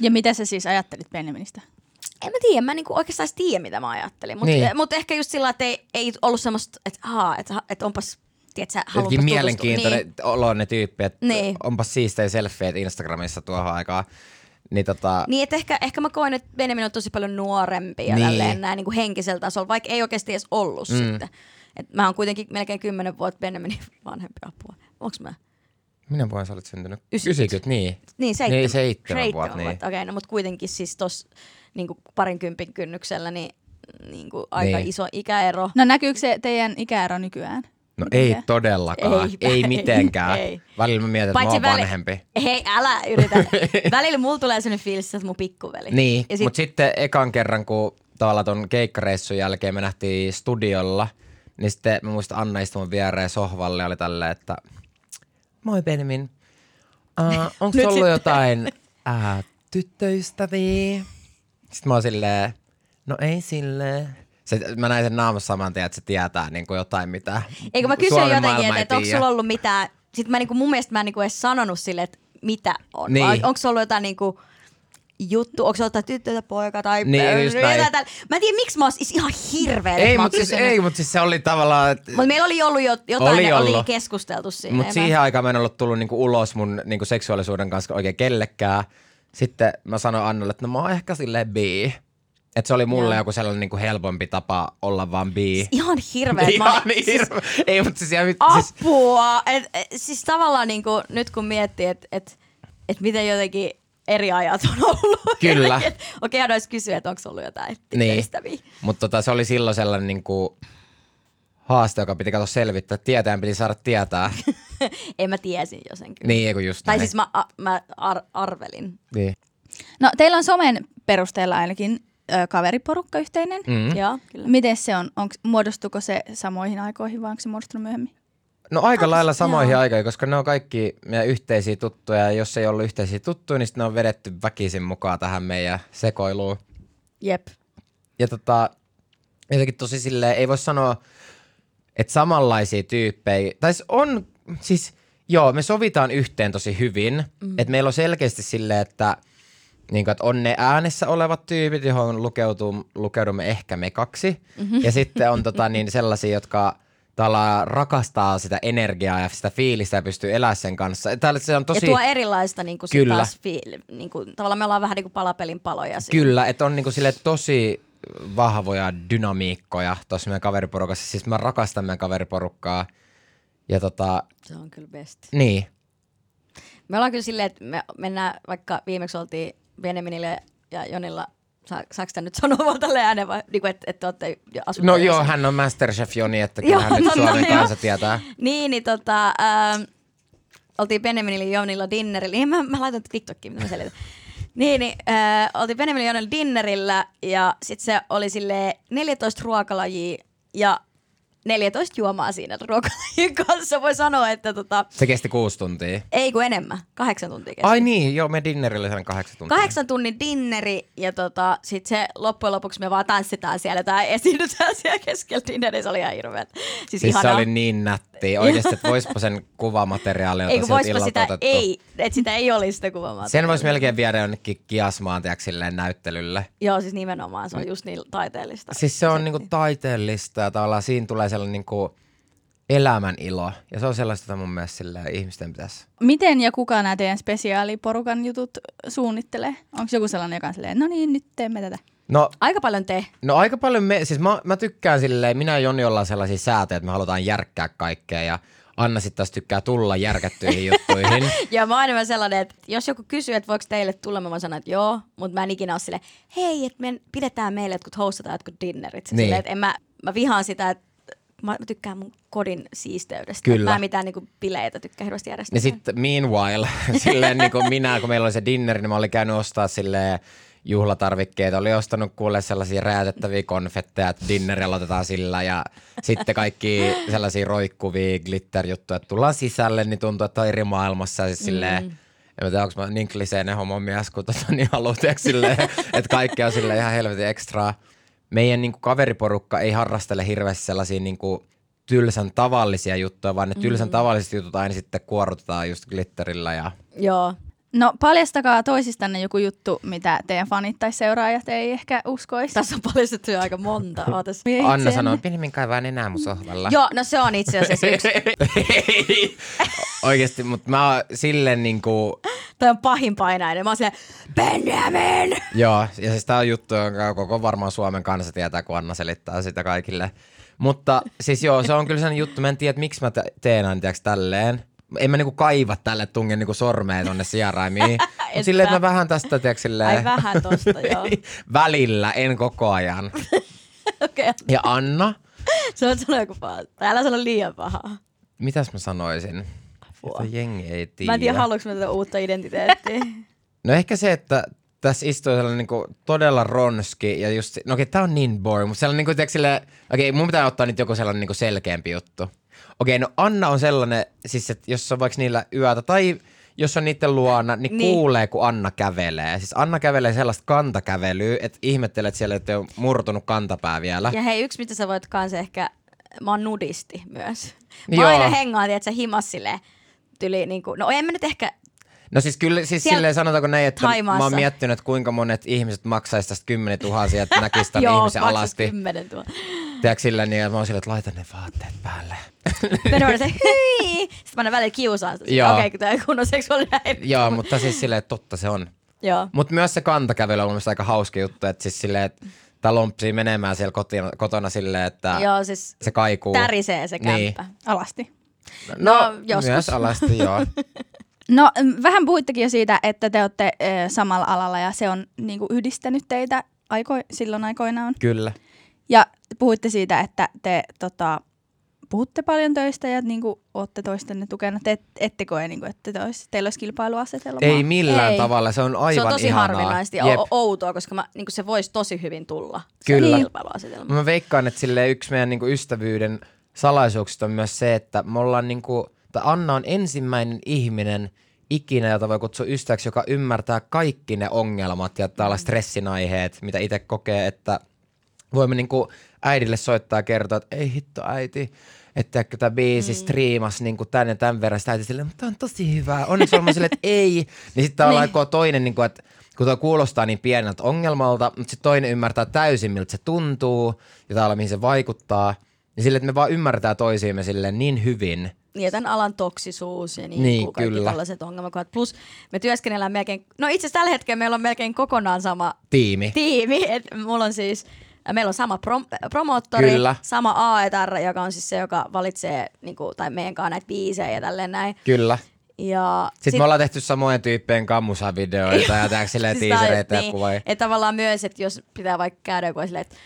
Ja mitä sä siis ajattelit Benjaminista? En mä tiedä, mä niinku oikeastaan tiedä, mitä mä ajattelin. Mutta Niin. mut ehkä just sillä, että ei, ei ollut semmoista, että ahaa, että, että onpas, tiedätkö, haluanpas Jotenkin tutustua. mielenkiintoinen Niin. oloinen tyyppi, että Niin. onpas siistejä selfieet Instagramissa tuohon aikaan. Niin tota, Niin, että ehkä, ehkä mä koen, että Benjamin on tosi paljon nuorempi ja Niin. niin. tälleen näin niin kuin henkisellä tasolla, vaikka ei oikeasti edes ollut mm. sitten. Et mä oon kuitenkin melkein kymmenen vuotta Benjaminin vanhempi apua. Onks mä? minä vuonna sä olet syntynyt? 90. 90, niin. Niin, seitsemän, Niin, seitsemän vuotta, niin. Okei, okay, no mutta kuitenkin siis tossa niin kuin parinkympin kynnyksellä niin, niin kuin aika Niin. iso ikäero. No näkyykö se teidän ikäero nykyään? No ei Mikä? todellakaan, Ei, ei, mitenkään. ei. Välillä mä mietin, että mä oon väli- vanhempi. Hei, älä yritä. Välillä mulla tulee sellainen fiilis, että mun pikkuveli. Niin, ja sit, mutta sitten ekan kerran, kun tavallaan ton keikkareissun jälkeen me nähtiin studiolla, niin sitten mä muistan Anna istui mun viereen sohvalle ja oli tälleen, että moi Benjamin, uh, onko ollut sitten. jotain uh, tyttöystäviä? Sitten mä oon silleen, no ei silleen. Se, mä näin sen naamassa saman tien, että se tietää niin kuin jotain, mitä Eikö mä kysyin Suomen jotenkin, että, että onko sulla ollut mitään, sit mä niinku, mun mielestä mä en niinku edes sanonut sille, että mitä on. Niin. Vai onko ollut jotain niinku juttu, onko se jotain tyttö tai poika tai Niin, just näin. Mä en tiedä, miksi mä oon siis ihan hirveä, Ei, mä mutta siis, ei, mutta siis se oli tavallaan, että Mutta meillä oli ollut jo, jotain, Oli oli, oli ollut. keskusteltu siinä. Mutta En siihen aikaan mä en ollut tullut niinku ulos mun niinku seksuaalisuuden kanssa oikein kellekään. Sitten mä sanoin Annalle, että no mä oon ehkä silleen bi. Että se oli mulle Joo. joku sellainen niinku helpompi tapa olla vaan bi. Ihan hirveä. mä Ihan olin- niin siis- hirveä. Ei, mutta siis, ihan, siis Apua! Et, et, siis tavallaan niinku, nyt kun miettii, että et, et miten jotenkin eri ajat on ollut. Kyllä. Et, Okei, okay, olisi kysyä, että onko ollut jotain Niin. ystäviä. Mutta tota, se oli silloin sellainen niinku haaste, joka piti katsoa selvittää. Tietäjän piti saada tietää. En mä tiesin jo sen kyllä. niin, ei kun just Tai näin. siis mä, a, mä ar, arvelin. Niin. No teillä on somen perusteella ainakin ö, kaveriporukka yhteinen. Mm. Joo, kyllä. Miten se on? Onks, muodostuko se samoihin aikoihin vai onko se muodostunut myöhemmin? No aika lailla samoihin joo. aikoihin, koska ne on kaikki meidän yhteisiä tuttuja. Ja jos ei ollut yhteisiä tuttuja, niin sitten ne on vedetty väkisin mukaan tähän meidän sekoiluun. Jep. Ja tota, jotenkin tosi silleen, ei voi sanoa, että samanlaisia tyyppejä, tai on, siis joo, me sovitaan yhteen tosi hyvin, mm. että meillä on selkeästi silleen, että, niin kuin, että on ne äänessä olevat tyypit, johon lukeutuu, lukeudumme ehkä me kaksi, mm-hmm. ja sitten on tota, niin sellaisia, jotka tavallaan rakastaa sitä energiaa ja sitä fiilistä ja pystyy elämään sen kanssa. Täällä se on tosi... Ja tuo erilaista niinku sit Kyllä. taas fiil, niinku, tavallaan me ollaan vähän niinku palapelin paloja siinä. Kyllä, että on niinku sille tosi vahvoja dynamiikkoja tuossa meidän kaveriporukassa. Siis mä rakastan meidän kaveriporukkaa. Ja tota, Se on kyllä best. niin. Me ollaan kyllä silleen, että me mennään, vaikka viimeksi oltiin Benjaminille ja Jonilla, saa, saako sitä nyt sanoa vaan tälleen ääneen, vai niin kuin, että, että olette asuneet No joo, hän on Masterchef Joni, että Joo, kyllähän nyt no, no, Suomen joo. kansa tietää. Niin, niin tota, ähm, oltiin Benjaminilla ja Jonilla dinnerillä. Niin mä, mä laitan TikTokkiin, mitä mä selitän. Niin, niin äh, oltiin Benjamin ja Jonilla dinnerillä ja sit se oli sille 14 ruokalajia ja 14 juomaa siinä ruokalajien kanssa. Voi sanoa, että tota, Se kesti kuusi tuntia. ei kun enemmän, kahdeksan tuntia kesti. Ai niin, joo, me dinnerillä sen kahdeksan tuntia. Kahdeksan tunnin dinneri ja tota, sit se loppujen lopuksi me vaan tanssitaan siellä tai esiinnytään siellä keskellä dinneriä. Se oli ihan hirveä. Siis, Siis se oli niin nätti. Oikeasti, että voispa sen kuvamateriaalia, Ei jota kun sieltä sitä, otettu. ei, että sitä ei olisi sitä kuvaamaa. Sen voisi melkein viedä jonnekin kiasmaan, silleen näyttelylle. Joo, siis nimenomaan, se on just niin taiteellista. Siis se on niinku taiteellista ja tavallaan siinä tulee sellainen niinku elämän ilo. Ja se on sellaista, että mun mielestä silleen ihmisten pitäisi. Miten ja kuka nämä teidän spesiaaliporukan jutut suunnittelee? Onko joku sellainen, joka on silleen, no niin, nyt teemme tätä? No, Aika paljon te. no aika paljon me, siis mä, mä tykkään silleen, minä ja Joni ollaan sellaisia säätöjä, että me halutaan järkkää kaikkea ja Anna sitten taas tykkää tulla järkättyihin juttuihin. Ja mä oon enemmän sellainen, että jos joku kysyy, että voiko teille tulla, mä voin sanoa, että joo, mutta mä en ikinä ole silleen, hei, että me pidetään meille jotkut hostataan jotkut dinnerit. Niin. Niin. Silleen, että en mä, mä vihaan sitä, että mä tykkään mun kodin siisteydestä. Kyllä. Mä en mitään niinku bileitä tykkää hirveästi järjestää. Ja sitten meanwhile, silleen niin kuin minä, kun meillä oli se dinneri, niin mä olin käynyt ostaa silleen juhlatarvikkeita. Oli ostanut kuulle sellaisia räätettäviä konfetteja, että dinneri aloitetaan sillä ja sitten kaikki sellaisia roikkuvia glitterjuttuja, että tullaan sisälle, niin tuntuu, että on eri maailmassa siis silleen, Mm. en mä tiedä, onko mä niin kliseinen homo mies, kun tota, niin silleen, että kaikki on silleen ihan helvetin ekstraa. Meidän niin kuin, kaveriporukka ei harrastele hirveästi sellaisia niin kuin, tylsän tavallisia juttuja, vaan ne tylsän tavalliset jutut aina sitten kuorrutetaan just glitterillä ja Joo. No paljastakaa toisistanne joku juttu, mitä teidän fanit tai seuraajat ei ehkä uskoisi. Tässä on paljastettu jo aika monta. Ootas. Anna sanoo, että Benjamin kaivaa enää mun sohvalla. Joo, no se on itse asiassa yksi. Oikeesti, mutta mä oon silleen niinku, Toi on pahin painainen. Mä oon silleen, Benjamin! joo, ja siis tää on juttu, jonka koko varmaan Suomen kansa tietää, kun Anna selittää sitä kaikille. Mutta siis joo, se on kyllä sellainen juttu, mä en tiedä, että miksi mä te- teen aina tiiäks, tälleen. En mä niinku kaiva tälle tungen niinku sormeen tonne sieraimiin. Mutta silleen, että mä vähän tästä, tiedätkö, silleen, Ai vähän tosta, joo. välillä, en koko ajan. Okei, okay. Ja Anna, se on sanonut joku paha. Älä sano liian pahaa. mitäs mä sanoisin? Apua. Jota jengi ei tiedä. Mä en tiedä, haluanko mä tätä uutta identiteettiä. No ehkä se, että tässä istuu sellainen niinku todella ronski ja just, no okei, tää on niin boring, mutta sellainen niinku, tiedätkö, sille, okei, mun pitää ottaa nyt joku sellainen niinku selkeämpi juttu. Okei, no Anna on sellainen, siis että jos on vaikka niillä yötä tai jos on niiden luona, niin, Niin. kuulee, kun Anna kävelee. Siis Anna kävelee sellaista kantakävelyä, että ihmettelet siellä, että ei ole murtunut kantapää vielä. Ja hei, yksi mitä sä voit kanssa ehkä, mä oon nudisti myös. Mä Joo. aina hengaan, tiedätkö, himas silleen, tyli niinku, no en mä nyt ehkä, No siis kyllä, siis Siellä silleen sanotaanko näin, että mä Thaimaassa. oon miettinyt, että kuinka monet ihmiset maksaisi tästä kymmenen tuhansia, että näkisi tämän joo, ihmisen alasti. kymmenen tuolla. Tiedätkö silleen, niin, mä oon silleen, että laita ne vaatteet päälle. Mennään se, hyi! Sitten mä aina välillä kiusaan sitä. Joo. Okei, okay, kun tää on kunnon seksuaalinen. Joo, mutta siis silleen, että totta se on. Joo. Mutta myös se kantakävely on mun aika hauska juttu, että siis silleen, että tää lompsii menemään siellä kotona, kotona silleen, että Joo, siis se kaikuu. tärisee se Niin. kämppä. Alasti. No, No, joskus. myös alasti, joo. No vähän puhuittekin jo siitä, että te olette ö, samalla alalla ja se on niinku yhdistänyt teitä aiko, silloin aikoinaan. Kyllä. Ja puhuitte siitä, että te tota, puhutte paljon töistä ja niinku, olette toistenne tukena. Te et, ette koe, niinku, että te olis, teillä olisi kilpailuasetelma. Ei millään Ei. tavalla, se on aivan se on tosi ihanaa. harvinaista ja Jep. outoa, koska mä, niin se voisi tosi hyvin tulla. Kyllä. Se kilpailuasetelma. Mä veikkaan, että sille yksi meidän niinku ystävyyden salaisuuksista on myös se, että me ollaan niinku, tai Anna on ensimmäinen ihminen ikinä, jota voi kutsua ystäväksi, joka ymmärtää kaikki ne ongelmat ja tällaiset stressin aiheet, mitä itse kokee, että voimme niinku äidille soittaa ja kertoa, että ei hitto äiti, että tämä biisi mm. striimas niinku tän ja tämän verran, sitä äiti silleen, mutta tämä on tosi hyvä. Onneksi olemme silleen, että ei. Niin sitten ollaan Niin. niin. toinen, niinku, että kun tuo kuulostaa niin pieneltä ongelmalta, mutta sitten toinen ymmärtää täysin, miltä se tuntuu ja täällä mihin se vaikuttaa. Niin sille, että me vaan ymmärtää toisiimme silleen niin hyvin. Niin, ja tämän alan toksisuus ja niin, Niin, kaikki kyllä. tällaiset ongelmakohdat. Plus me työskennellään melkein, no itse asiassa tällä hetkellä meillä on melkein kokonaan sama Tiimi. tiimi. Et mulla on siis, äh, meillä on sama prom, promoottori, Kyllä. sama AETR, joka on siis se, joka valitsee niin kuin, tai meidän kanssa näitä biisejä ja tälleen näin. Kyllä. Ja Sitten sit me ollaan tehty samojen tyyppien kammusavideoita ja tehdäänkö silleen Siis tiisereitä ja niin, kuvia. Että tavallaan myös, että jos pitää vaikka käydä joku silleen, että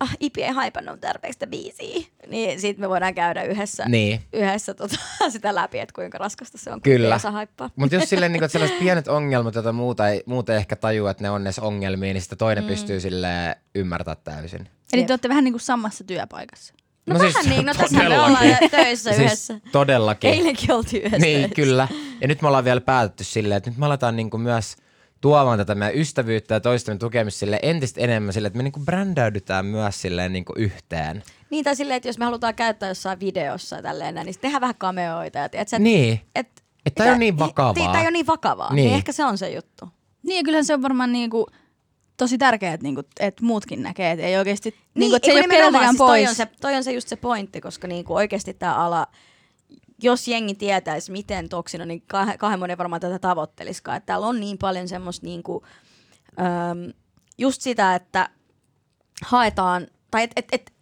ah, Ipi ei haipannut tarpeeksi sitä biisiä, niin siitä me voidaan käydä yhdessä, Niin. yhdessä tota, sitä läpi, että kuinka raskasta se on, kun Kyllä. osaa haippaa. Mutta jos silleen, niin että sellaiset pienet ongelmat, joita muuta ei, muuta ei ehkä tajua, että ne on edes ongelmia, niin sitten toinen mm. pystyy sille ymmärtää täysin. Eli Jep. te olette vähän niin kuin samassa työpaikassa. No, no vähän niin, no tässä me ollaan töissä yhdessä. Siis todellakin. Eilenkin oltiin yhdessä Niin, töissä. kyllä. Ja nyt me ollaan vielä päätetty silleen, että nyt me aletaan niinku myös tuomaan tätä meidän ystävyyttä ja toistemme tukemista sille entistä enemmän sille, että me niinku brändäydytään myös silleen niinku yhteen. Niin, tai silleen, että jos me halutaan käyttää jossain videossa ja tälleen näin, niin sitten tehdään vähän cameoita. Ja, et, sä, Niin. Et, Että tää ei ole niin vakavaa. Tämä ei ole niin vakavaa. Niin. Niin. niin. ehkä se on se juttu. Niin ja kyllähän se on varmaan niin kuin, tosi tärkeää, että, niin kuin, että muutkin näkee, että ei oikeasti, niin, niin kuin, että se ei ole keneltäkään siis pois. Toi on, se, toi on se just se pointti, koska niinku oikeasti tämä ala, jos jengi tietäisi, miten toksina, niin kah- kahden monen varmaan tätä tavoitteliskaan. Että täällä on niin paljon semmoista niinku, öm, just sitä, että haetaan, tai et, et, et,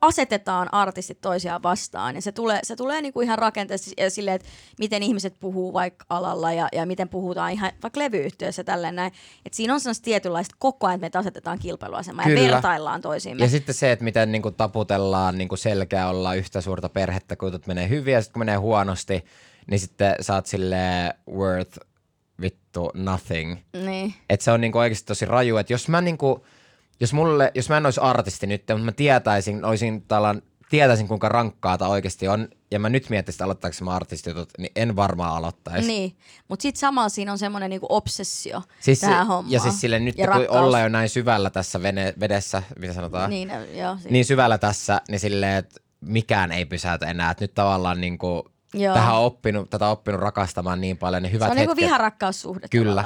asetetaan artistit toisiaan vastaan ja se tulee, se tulee niinku ihan rakenteessa silleen, että miten ihmiset puhuu vaikka alalla ja, ja miten puhutaan ihan vaikka levyyhtiössä tälleen näin. Et siinä on sellaista tietynlaista koko ajan, että me asetetaan kilpailuasemaan ja vertaillaan toisiimme. Ja sitten se, että miten niinku taputellaan niinku selkeä olla yhtä suurta perhettä, kun jutut menee hyvin ja sitten kun menee huonosti, niin sitten sä oot silleen worth vittu nothing. Niin. Että se on niinku oikeasti tosi raju, että jos mä niinku, jos mulle, jos mä en olisi artisti nyt, mutta mä tietäisin, olisin tällään, tietäisin kuinka rankkaata oikeasti on, ja mä nyt miettisin, että aloittaako mä artistijutut, niin en varmaan aloittaisi. Niin, mutta sitten samalla siinä on semmoinen niinku obsessio Siis, tähän hommaan. ja siis sille nyt ja kun rakkaus. ollaan jo näin syvällä tässä vene, vedessä, mitä sanotaan, Niin, joo, si- niin syvällä tässä, niin silleen, että mikään ei pysäytä enää. Että nyt tavallaan niin kuin, Joo. tähän on oppinut, tätä on oppinut rakastamaan niin paljon, ne hyvät se on niinku hetket. viharakkaussuhde. Kyllä.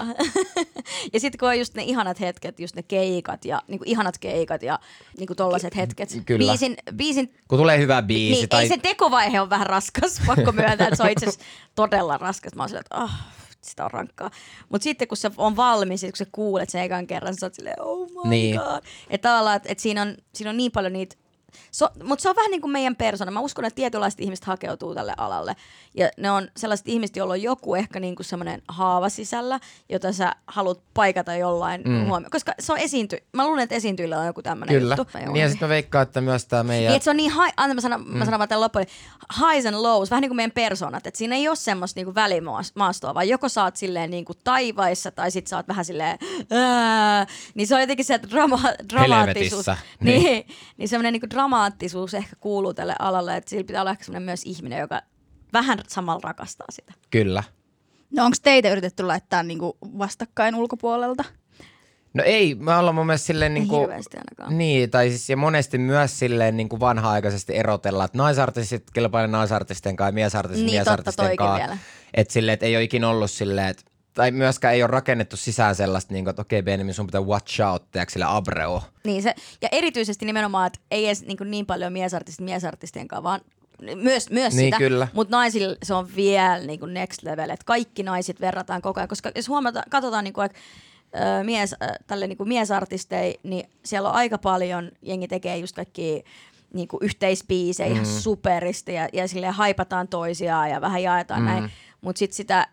ja sitten kun on just ne ihanat hetket, just ne keikat ja niinku ihanat keikat ja niinku tollaset hetket. Kyllä. Biisin, biisin Kun tulee hyvä biisi niin, tai ei se tekovaihe on vähän raskas, pakko myöntää, että se on itse asiassa todella raskas. Mä oon silleen, että oh, sitä on rankkaa. Mutta sitten kun se on valmis, kun sä kuulet sen ekan kerran, sä oot silleen, oh my Niin. god. Että tavallaan, että et siinä, on, siinä on niin paljon niitä So, mutta se on vähän niin kuin meidän persona. Mä uskon, että tietynlaiset ihmiset hakeutuu tälle alalle. Ja ne on sellaiset ihmiset, joilla on joku ehkä niin kuin semmoinen haava sisällä, jota sä haluat paikata jollain mm. huomioon. Koska se on esiinty... Mä luulen, että esiintyjillä on joku tämmöinen Kyllä. juttu. Niin ja sitten mä veikkaan, että myös tämä meidän... Niin, että se on niin high, anna mä sanon, mm. mä sanon vaan tämän loppuun, highs and lows, vähän niin kuin meidän persoonat, että siinä ei ole semmoista niin välimaastoa, vaan joko sä oot silleen niin kuin taivaissa tai sit sä oot vähän silleen, ää, niin se on jotenkin se drama, dramaattisuus. Helvetissä. Niin, Niin. niin, niin semmoinen niin dramaattisuus ehkä kuuluu tälle alalle, että sillä pitää olla ehkä myös ihminen, joka vähän samalla rakastaa sitä. Kyllä. No onko teitä yritetty laittaa niinku vastakkain ulkopuolelta? No ei, me ollaan mun mielestä silleen niin kuin... Niin, tai siis ja monesti myös silleen niin kuin vanha-aikaisesti erotella, että naisartistit kilpailee naisartistien kanssa ja miesartistit Niin, toikin kanssa. Että silleen, että ei ole ikinä ollut silleen, että tai myöskään ei ole rakennettu sisään sellaista, niin kuin, että okei okay, Benjamin, sun pitää watch out, tiedätkö, sille Abreu. Niin se, ja erityisesti nimenomaan, että ei edes niin, niin paljon miesartistit miesartistien kanssa, vaan myös, myös Niin, sitä, kyllä. mutta naisilla se on vielä niin kuin next level, että kaikki naiset verrataan koko ajan, koska jos huomata, katsotaan niin kuin, ö, mies, tälle niin kuin miesartisteja, niin siellä on aika paljon, jengi tekee just kaikki niin kuin yhteisbiisejä mm. ihan superisti ja, ja silleen haipataan toisiaan ja vähän jaetaan mm. näin, mutta sitten sitä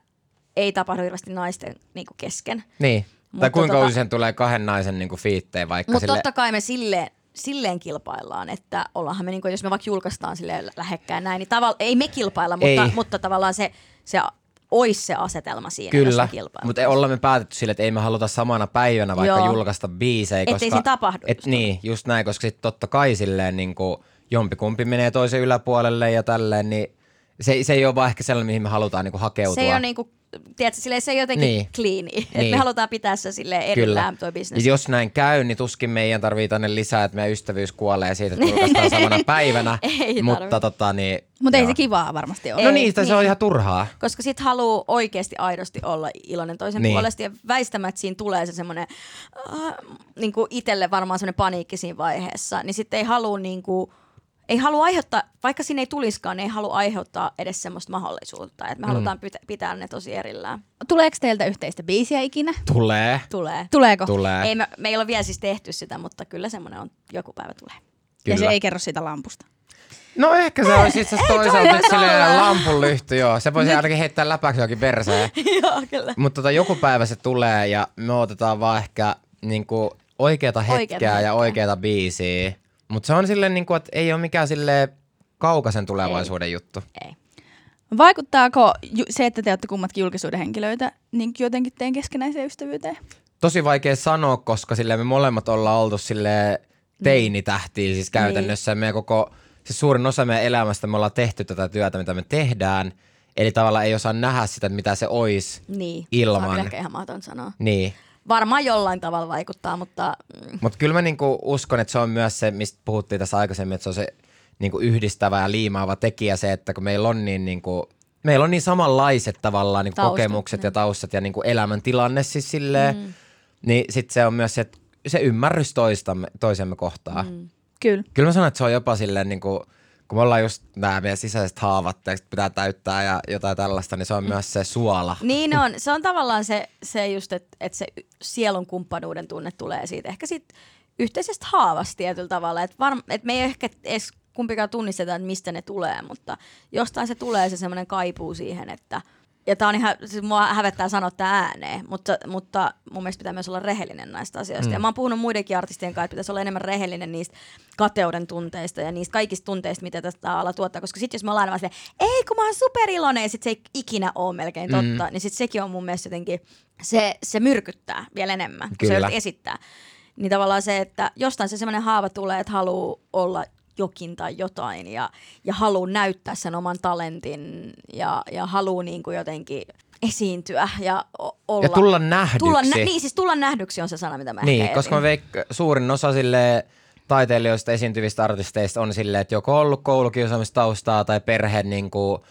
ei tapahdu hirveästi naisten niin kuin kesken. Niin. tai Mutta kuinka tota- usein tulee kahden naisen niin kuin fiittejä vaikka Mutta sille... totta kai me silleen, silleen kilpaillaan, että ollaanhan me, niinku, jos me vaikka julkaistaan sille lähekkäin näin, niin tavallaan, ei me kilpailla, mutta, Ei. mutta tavallaan se, se olisi se asetelma siinä, Kyllä, mutta ollaan me päätetty sille, että ei me haluta samana päivänä vaikka Joo. julkaista biisejä. Ettei koska, siinä tapahdu Et, just niin, just näin, koska sitten totta kai silleen niin kuin, jompikumpi menee toisen yläpuolelle ja tälleen, niin se, se ei ole vaan ehkä sellainen, mihin me halutaan niin kuin hakeutua. se ei ole niinku, tiedätkö, silleen, se ei jotenkin Niin. niin. clean. Niin. Niin. me halutaan pitää se silleen erillään toi bisnes. Ja jos näin käy, niin tuskin meidän tarvii tänne lisää, että meidän ystävyys kuolee siitä, että julkaistaan samana päivänä. Ei mutta tarvi. tota niin... Mutta ei se kivaa varmasti ole. No niin, se niin. on ihan turhaa. Koska sit haluaa oikeasti aidosti olla iloinen toisen Niin. niin. puolesta ja väistämättä siinä tulee se semmoinen äh, niin itselle varmaan semmoinen paniikki siinä vaiheessa, niin sitten ei halua niin kuin, ei halua aiheuttaa, vaikka siinä ei tuliskaan, niin ei halua aiheuttaa edes semmoista mahdollisuutta, että me mm. halutaan pitää, pitää ne tosi erillään. Tuleeko teiltä yhteistä biisiä ikinä? Tulee. Tulee. Tuleeko? Tulee. Ei, me, me ei ole vielä siis tehty sitä, mutta kyllä semmoinen on, joku päivä tulee. Ja se Kyllä. ei kerro siitä lampusta. No ehkä se olisi itse asiassa toisaalta nyt silleen olla. lampunlyhty, joo. Se voisi ainakin heittää läpäksi johonkin verseen. Joo, kyllä. Mutta tota, joku päivä se tulee ja me otetaan vaan ehkä niinku oikeata hetkeä Oikeata ja hetkeä. oikeata biisiä. Mutta se on silleen, niinku, että ei ole mikään sille kaukaisen tulevaisuuden juttu. Ei. Vaikuttaako ju- se, että te olette kummatkin julkisuuden henkilöitä, niin jotenkin teidän keskenäiseen ystävyyteen? Tosi vaikea sanoa, koska sille me molemmat ollaan oltu sille teinitähtiä siis käytännössä. Meidän koko, siis suurin osa meidän elämästä me ollaan tehty tätä työtä, mitä me tehdään. Eli tavallaan ei osaa nähdä sitä, mitä se olisi Niin. Ilman. Se on kyllä ehkä ihan mahdoton sanoa. Niin. Varmaan jollain tavalla vaikuttaa, mutta mm, Mutta kyllä mä niinku uskon, että se on myös se, mistä puhuttiin tässä aikaisemmin, että se on se niinku yhdistävä ja liimaava tekijä se, että kun meillä on niin, niinku, meillä on niin samanlaiset tavallaan niinku Taustat, kokemukset ja niin. taustat ja niinku elämäntilanne siis silleen, mm. niin sitten se on myös se, että se ymmärrys toistamme, toisemme kohtaan. Mm. Kyllä. Kyllä mä sanon, että se on jopa silleen, niinku, kun me ollaan just nämä meidän sisäiset haavat, pitää täyttää ja jotain tällaista, niin se on myös se suola. Niin on. Se on tavallaan se, se just, että et se sielun kumppanuuden tunne tulee siitä. Ehkä siitä yhteisestä haavasta tietyllä tavalla. Että et me ei ehkä edes kumpikaan tunnisteta, että mistä ne tulee, mutta jostain se tulee se semmoinen kaipuu siihen, että ja tää on ihan, siis mua hävettää sanoa tää ääneen, mutta, mutta mun mielestä pitää myös olla rehellinen näistä asioista. Mm. Ja mä oon puhunut muidenkin artistien kanssa, että pitäisi olla enemmän rehellinen niistä kateuden tunteista ja niistä kaikista tunteista, mitä tästä ala tuottaa. Koska sitten jos me ollaan aina vaan silleen, ei kun mä oon superiloinen ja sit se ei ikinä ole melkein totta, mm. niin sit sekin on mun mielestä jotenkin, se, se myrkyttää vielä enemmän, kun Kyllä. se esittää. Niin tavallaan se, että jostain se semmoinen haava tulee, että haluaa olla jokin tai jotain ja, ja haluaa näyttää sen oman talentin ja, ja haluaa niin kuin jotenkin esiintyä ja olla. Ja tulla nähdyksi. Tulla nä- niin, siis tulla nähdyksi on se sana, mitä mä Niin, ehkä koska mä veik- suurin osa sille taiteilijoista, esiintyvistä artisteista on silleen, että joko on ollut koulukiusaamistaustaa tai perheen niin kuin,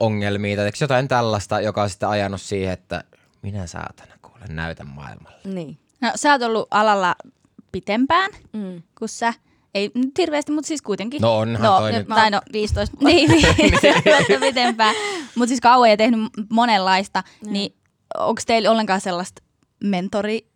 ongelmia tai jotain tällaista, joka on sitten ajanut siihen, että minä saatana kuule näytän maailmalle. Niin. No sä oot ollut alalla pitempään Mm. kuin sä. Ei nyt hirveästi, mutta siis kuitenkin. No onhan toi nyt. Tai no, 15 vuotta. niin, niin pitempään. Mutta siis kauan ja tehnyt monenlaista. Niin onko teillä ollenkaan sellaista mentori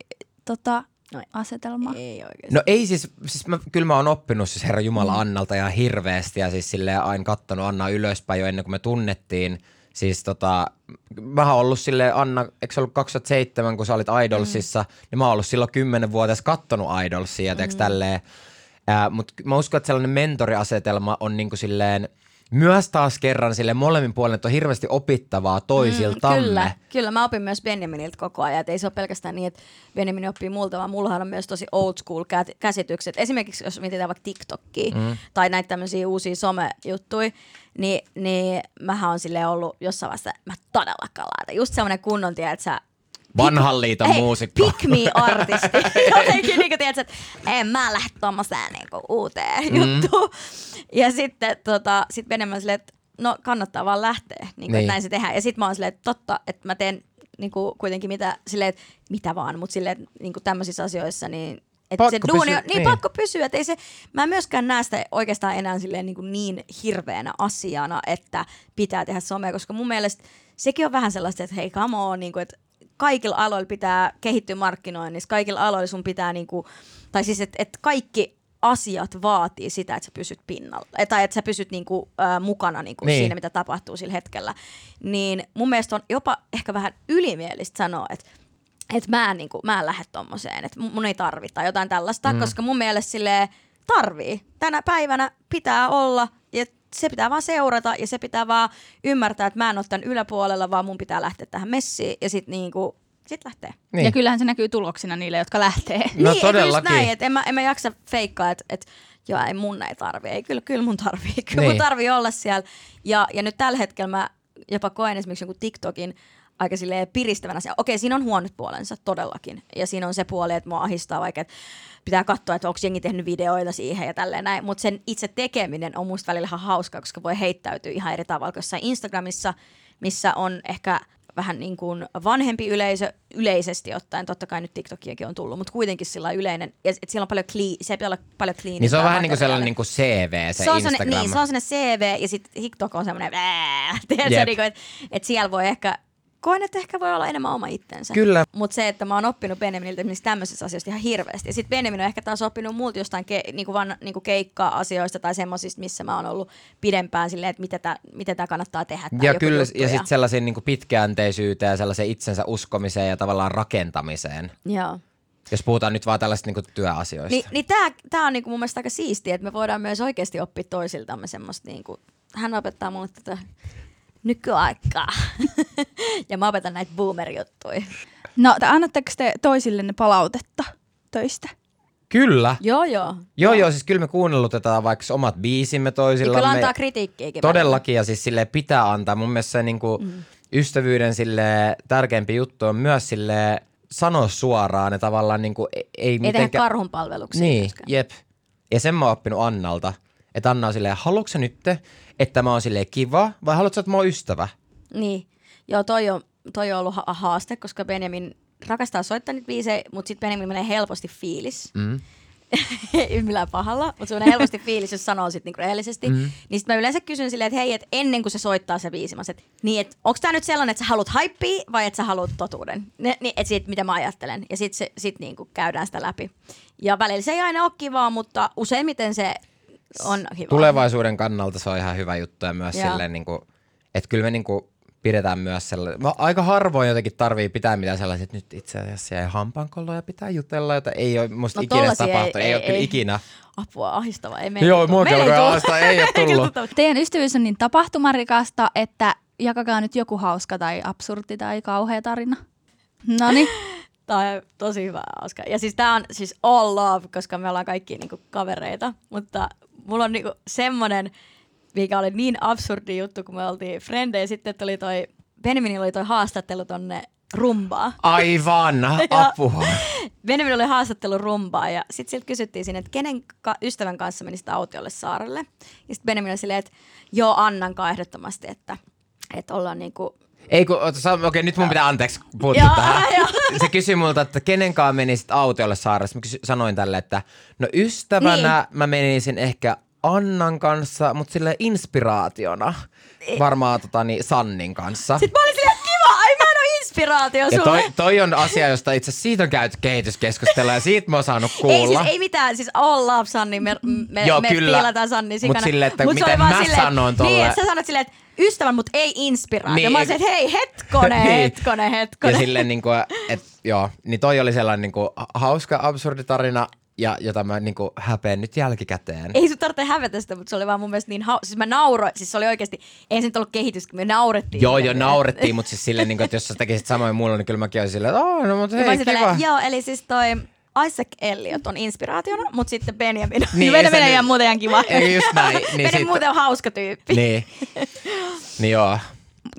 tota, No ei. asetelmaa? Ei oikeasti. No ei siis, siis mä, kyllä mä oon oppinut siis Herra Jumala Annalta ihan hirveästi ja siis silleen aina kattonut Anna ylöspäin jo ennen kuin me tunnettiin. Siis tota, mä oon ollut silleen, Anna, eikö se ollut 2007, kun sä olit Idolsissa, mm. niin mä oon ollut silloin 10-vuotias kattonut Idolsia, mm. tälleen. Mutta mä uskon, että sellainen mentoriasetelma on niinku silleen, myös taas kerran sille molemmin puolin, että on hirveästi opittavaa toisiltamme. Mm, Kyllä, kyllä. Mä opin myös Benjaminilta koko ajan. Et ei se ole pelkästään niin, että Benjamin oppii multa, vaan mullahan on myös tosi old school kä- käsitykset. Esimerkiksi jos mietitään vaikka TikTokia mm. tai näitä tämmöisiä uusia somejuttuja, niin, niin mähän on sille ollut jossain vaiheessa, mä todellakaan laita. Just semmoinen kunnon, tiedät, että sä Vanhan liiton Hei, muusikko. Pick me artisti. Jotenkin niin kuin, tiedätkö, että en mä lähde tommoseen niin uuteen mm. juttuun. Ja sitten tota, sit Benjamin silleen, että no kannattaa vaan lähteä, niin kuin, Niin. näin se tehdään. Ja sitten mä oon silleen, että totta, että mä teen niin kuin, kuitenkin mitä, silleen, että mitä vaan, mutta silleen, että niin kuin tämmöisissä asioissa, niin että Pakko se duuni on, niin, niin. pakko pysyä, että ei se, mä en myöskään näe sitä oikeastaan enää silleen niin, kuin niin hirveänä asiana, että pitää tehdä somea, koska mun mielestä sekin on vähän sellaista, että hei come on, niin kuin, että kaikilla aloilla pitää kehittyä markkinoinnissa, kaikilla aloilla sun pitää niinku, tai siis että et kaikki asiat vaatii sitä, että sä pysyt pinnalla, eh, tai että sä pysyt niinku, äh, mukana niinku Niin. siinä, mitä tapahtuu sillä hetkellä. Niin mun mielestä on jopa ehkä vähän ylimielistä sanoa, että että mä en, niinku, mä en lähde tommoseen, että mun ei tarvita jotain tällaista, mm. koska mun mielestä sille tarvii. Tänä päivänä pitää olla, se pitää vaan seurata, ja se pitää vaan ymmärtää, että mä en ole tämän yläpuolella, vaan mun pitää lähteä tähän messiin, ja sit niinku, sit lähtee. Niin. Ja kyllähän se näkyy tuloksina niille, jotka lähtee. No niin, todellakin. näin, että en mä, en mä jaksa feikkaa, että et, joo, ei mun ei tarvi. Ei, kyllä, kyllä mun tarvii. Kyllä Niin. mun tarvii olla siellä. Ja, ja nyt tällä hetkellä mä jopa koen esimerkiksi jonkun TikTokin aika silleen piristävänä asiana. Okei, siinä on huonot puolensa todellakin. Ja siinä on se puoli, että mua ahistaa vaikka, että pitää katsoa, että onko jengi tehnyt videoita siihen ja tälleen näin. Mutta sen itse tekeminen on musta välillä ihan hauskaa, koska voi heittäytyä ihan eri tavalla kuin jossain Instagramissa, missä on ehkä vähän niin kuin vanhempi yleisö yleisesti ottaen. Totta kai nyt TikTokiakin on tullut, mutta kuitenkin sillä yleinen. Ja et siellä on paljon clean, se pitää olla paljon clean. Niin se on vähän niin kuin sellainen niin kuin CV, se, se on Instagram. sellainen, niin, se on sellainen CV ja sitten TikTok on semmoinen, niin kuin, että, että siellä voi ehkä, koen, että ehkä voi olla enemmän oma itsensä. Kyllä. Mutta se, että mä oon oppinut Benjaminilta esimerkiksi tämmöisistä asioista ihan hirveästi. Ja sitten Benjamin on ehkä taas oppinut multa jostain ke- niinku van, niinku keikka-asioista tai semmoisista, missä mä oon ollut pidempään silleen, että mitä tää, miten tämä kannattaa tehdä. Ja kyllä, ja sitten sellaisiin niin pitkäänteisyyteen ja sellaiseen itsensä uskomiseen ja tavallaan rakentamiseen. Joo. Jos puhutaan nyt vaan tällaisista niin työasioista. Niin, niin tämä tää on niinku mun mielestä aika siistiä, että me voidaan myös oikeasti oppia toisiltamme semmoista, niinku, hän opettaa mulle tätä nykyaikaa. ja mä opetan näitä boomer-juttuja. No, te annatteko te toisillenne palautetta töistä? Kyllä. Joo, joo. Joo, joo, siis kyllä me kuunnellutetaan vaikka omat biisimme Ja toisillamme. kyllä antaa kritiikkiäkin. Todellakin, ja siis sille pitää antaa. Mun mielestä se niinku mm. ystävyyden sille tärkeämpi juttu on myös sille sanoa suoraan ja tavallaan niinku ei, ei Ei tehdä mitenkään... karhunpalveluksia. Niin, myöskään. jep. Ja sen mä oon oppinut Annalta, että Anna on silleen, haluatko nyt, että mä oon silleen kiva, vai haluatko sä, että mä oon ystävä? Niin. Joo, toi on, toi on ollut ha- haaste, koska Benjamin rakastaa soittaa niitä biisejä, mutta sitten Benjamin menee helposti fiilis. Mm. ei millään pahalla, mutta se on helposti fiilis, jos sanoo sit niinku rehellisesti. Mm. Niin sit mä yleensä kysyn silleen, että hei, et ennen kuin se soittaa se biisi, mä sit, niin et, onko tää nyt sellainen, että sä haluat hypeä vai että sä haluat totuuden? Ne, niin, et sit, mitä mä ajattelen. Ja sit, se, sit niinku käydään sitä läpi. Ja välillä se ei aina ole kivaa, mutta useimmiten se on hyvä. Tulevaisuuden kannalta se on ihan hyvä juttu ja myös Joo. silleen, niin kuin, että kyllä me niin kuin, pidetään myös sellainen, mä aika harvoin jotenkin tarvii pitää mitään sellaisia, että nyt itse asiassa jäi hampaankolloja pitää jutella, jota ei ole musta No ikinä tapahtunut, ei, ei, ei- ole kyllä ei. ikinä. Apua, ahistava. Ei meillä Joo, tullut. ahistaa, ei ole tullut. tullut. Teidän ystävyys on niin tapahtumarikasta, että jakakaa nyt joku hauska tai absurdi tai kauhea tarina. No niin. Tämä on tosi hyvä hauska. Ja siis tämä on siis all love, koska me ollaan kaikki niinku kavereita. Mutta mulla on niinku semmonen, mikä oli niin absurdi juttu, kun me oltiin frendejä. Sitten tuli toi, Benjaminilla oli toi haastattelu tonne rumbaa. Aivan, apua. Benjamin oli haastattelu rumbaa ja sitten siltä kysyttiin sinne, että kenen ka- ystävän kanssa menisit autiolle saarelle. Ja sitten Benjamin oli silleen, että joo Annan kanssa ehdottomasti, että, että ollaan niinku... Ei kun, okei nyt mun pitää anteeksi puuttua tähän. joo. Se kysyi multa, että kenenkaan menisit autiolle saaressa. Mä kysy, sanoin tälle, että no ystävänä Niin. mä menisin ehkä Annan kanssa, mutta sille inspiraationa. Varmaan tota, niin Sannin kanssa. Sitten mä olin silleen, kiva, ai mä en ole inspiraatio Ja sulle. toi, toi on asia, josta itse asiassa siitä on käyty kehityskeskustelua ja siitä mä oon saanut kuulla. Ei siis ei mitään, siis all love Sanni, me, me, Joo, me kyllä. piilataan Sanni Mut sikana. silleen, että se miten mä silleen, sanon että- tolle- Niin, että sä sanot silleen, että ystävän, mutta ei inspiraatio. Niin, Niin, mä olisin, että hei, hetkonen, Niin. hetkonen, Ja hetkonen. silleen niinku, et, joo, niin toi oli sellainen niinku hauska absurdi tarina, ja jota mä niinku häpeän nyt jälkikäteen. Ei sun tarvitse hävetä sitä, mutta se oli vaan mun mielestä niin hau... Siis mä nauroin, siis se oli oikeasti, ei se nyt ollut kehitys, kun me naurettiin. Joo, jo silleen, naurettiin, mutta siis silleen, niin että jos sä tekisit samoin mulla, niin kyllä mäkin olisin silleen, että "Aa, no mutta hei, kiva. tälleen, Joo, eli siis toi Isaac Elliot on inspiraationa, mutta sitten Benjamin. Niin, Niin, ei menee nyt- ihan muuten ihan kiva. Ei just näin. Niin, Benjamin sit, muuten on hauska tyyppi. niin. niin joo.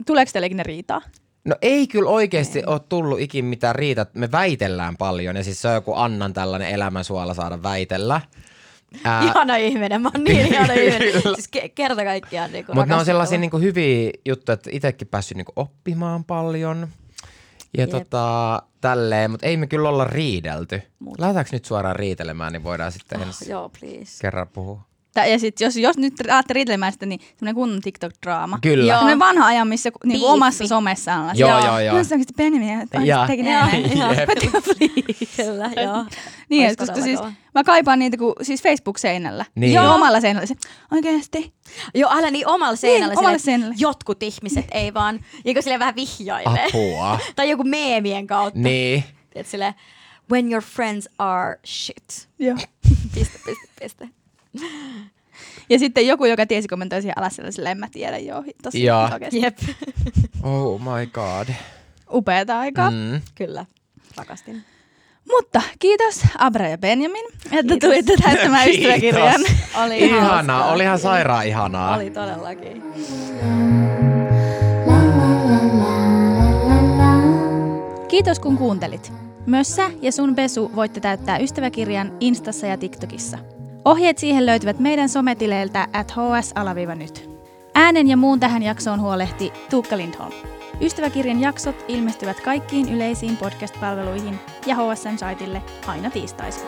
Tuleeko teille ikinä riitaa? No ei kyllä oikeasti ole tullut ikin mitään riitä. Me väitellään paljon ja siis se on joku Annan tällainen elämänsuola saada väitellä. Ää, Ihana ihminen, mä oon niin ihana ihminen. Siis ke- kerta kaikkiaan niin Mutta ne on sellaisia niinku hyviä juttuja, että itsekin päässyt niinku oppimaan paljon. Ja Jep. tota, tälleen, mutta ei me kyllä olla riidelty. Mut. Lähdetäänkö nyt suoraan riitelemään, niin voidaan sitten ensi Joo, please. kerran puhua. Tä- Ja sit, jos, jos nyt aatte riitelemään sitä, niin semmoinen kunnon TikTok-draama. Kyllä. Joo. Semmoinen vanha ajan, missä ku- niinku Biifi. omassa somessaan ollaan. Joo, joo, joo. Mä sanoin sitten Benjamin, että Ja- on teki Joo, näin. joo. Jep. Kyllä, joo. Niin, et koska siis kova. mä kaipaan niitä kun, siis Facebook-seinällä. Niin. Joo. Joo. omalla seinällä. Se, oikeesti. Joo, älä niin omalla seinällä. omalle silleen, seinälle. Jotkut ihmiset ei vaan, joku silleen vähän vihjailee. Apua. tai joku meemien kautta. niin. Et silleen, when your friends are shit. Joo. Piste, piste, piste. Ja sitten joku, joka tiesi kommentoi siihen alas sellaiselle, en mä tiedä, joo. Tosi oikeesti. Jep. Oh my god. Upeata aikaa. Mm. Kyllä, rakastin. Mutta kiitos Abra ja Benjamin, että Kiitos. tulitte täyttämään ystäväkirjan. Oli Ihanaa, hauskaa. oli ihan sairaan ihanaa. Oli todellakin. Kiitos kun kuuntelit. Myös sä ja sun Besu voitte täyttää ystäväkirjan Instassa ja TikTokissa. Ohjeet siihen löytyvät meidän sometileiltä at hs-nyt. Äänen ja muun tähän jaksoon huolehti Tuukka Lindholm. Ystäväkirjan jaksot ilmestyvät kaikkiin yleisiin podcast-palveluihin ja HSN-saitille aina tiistaisin.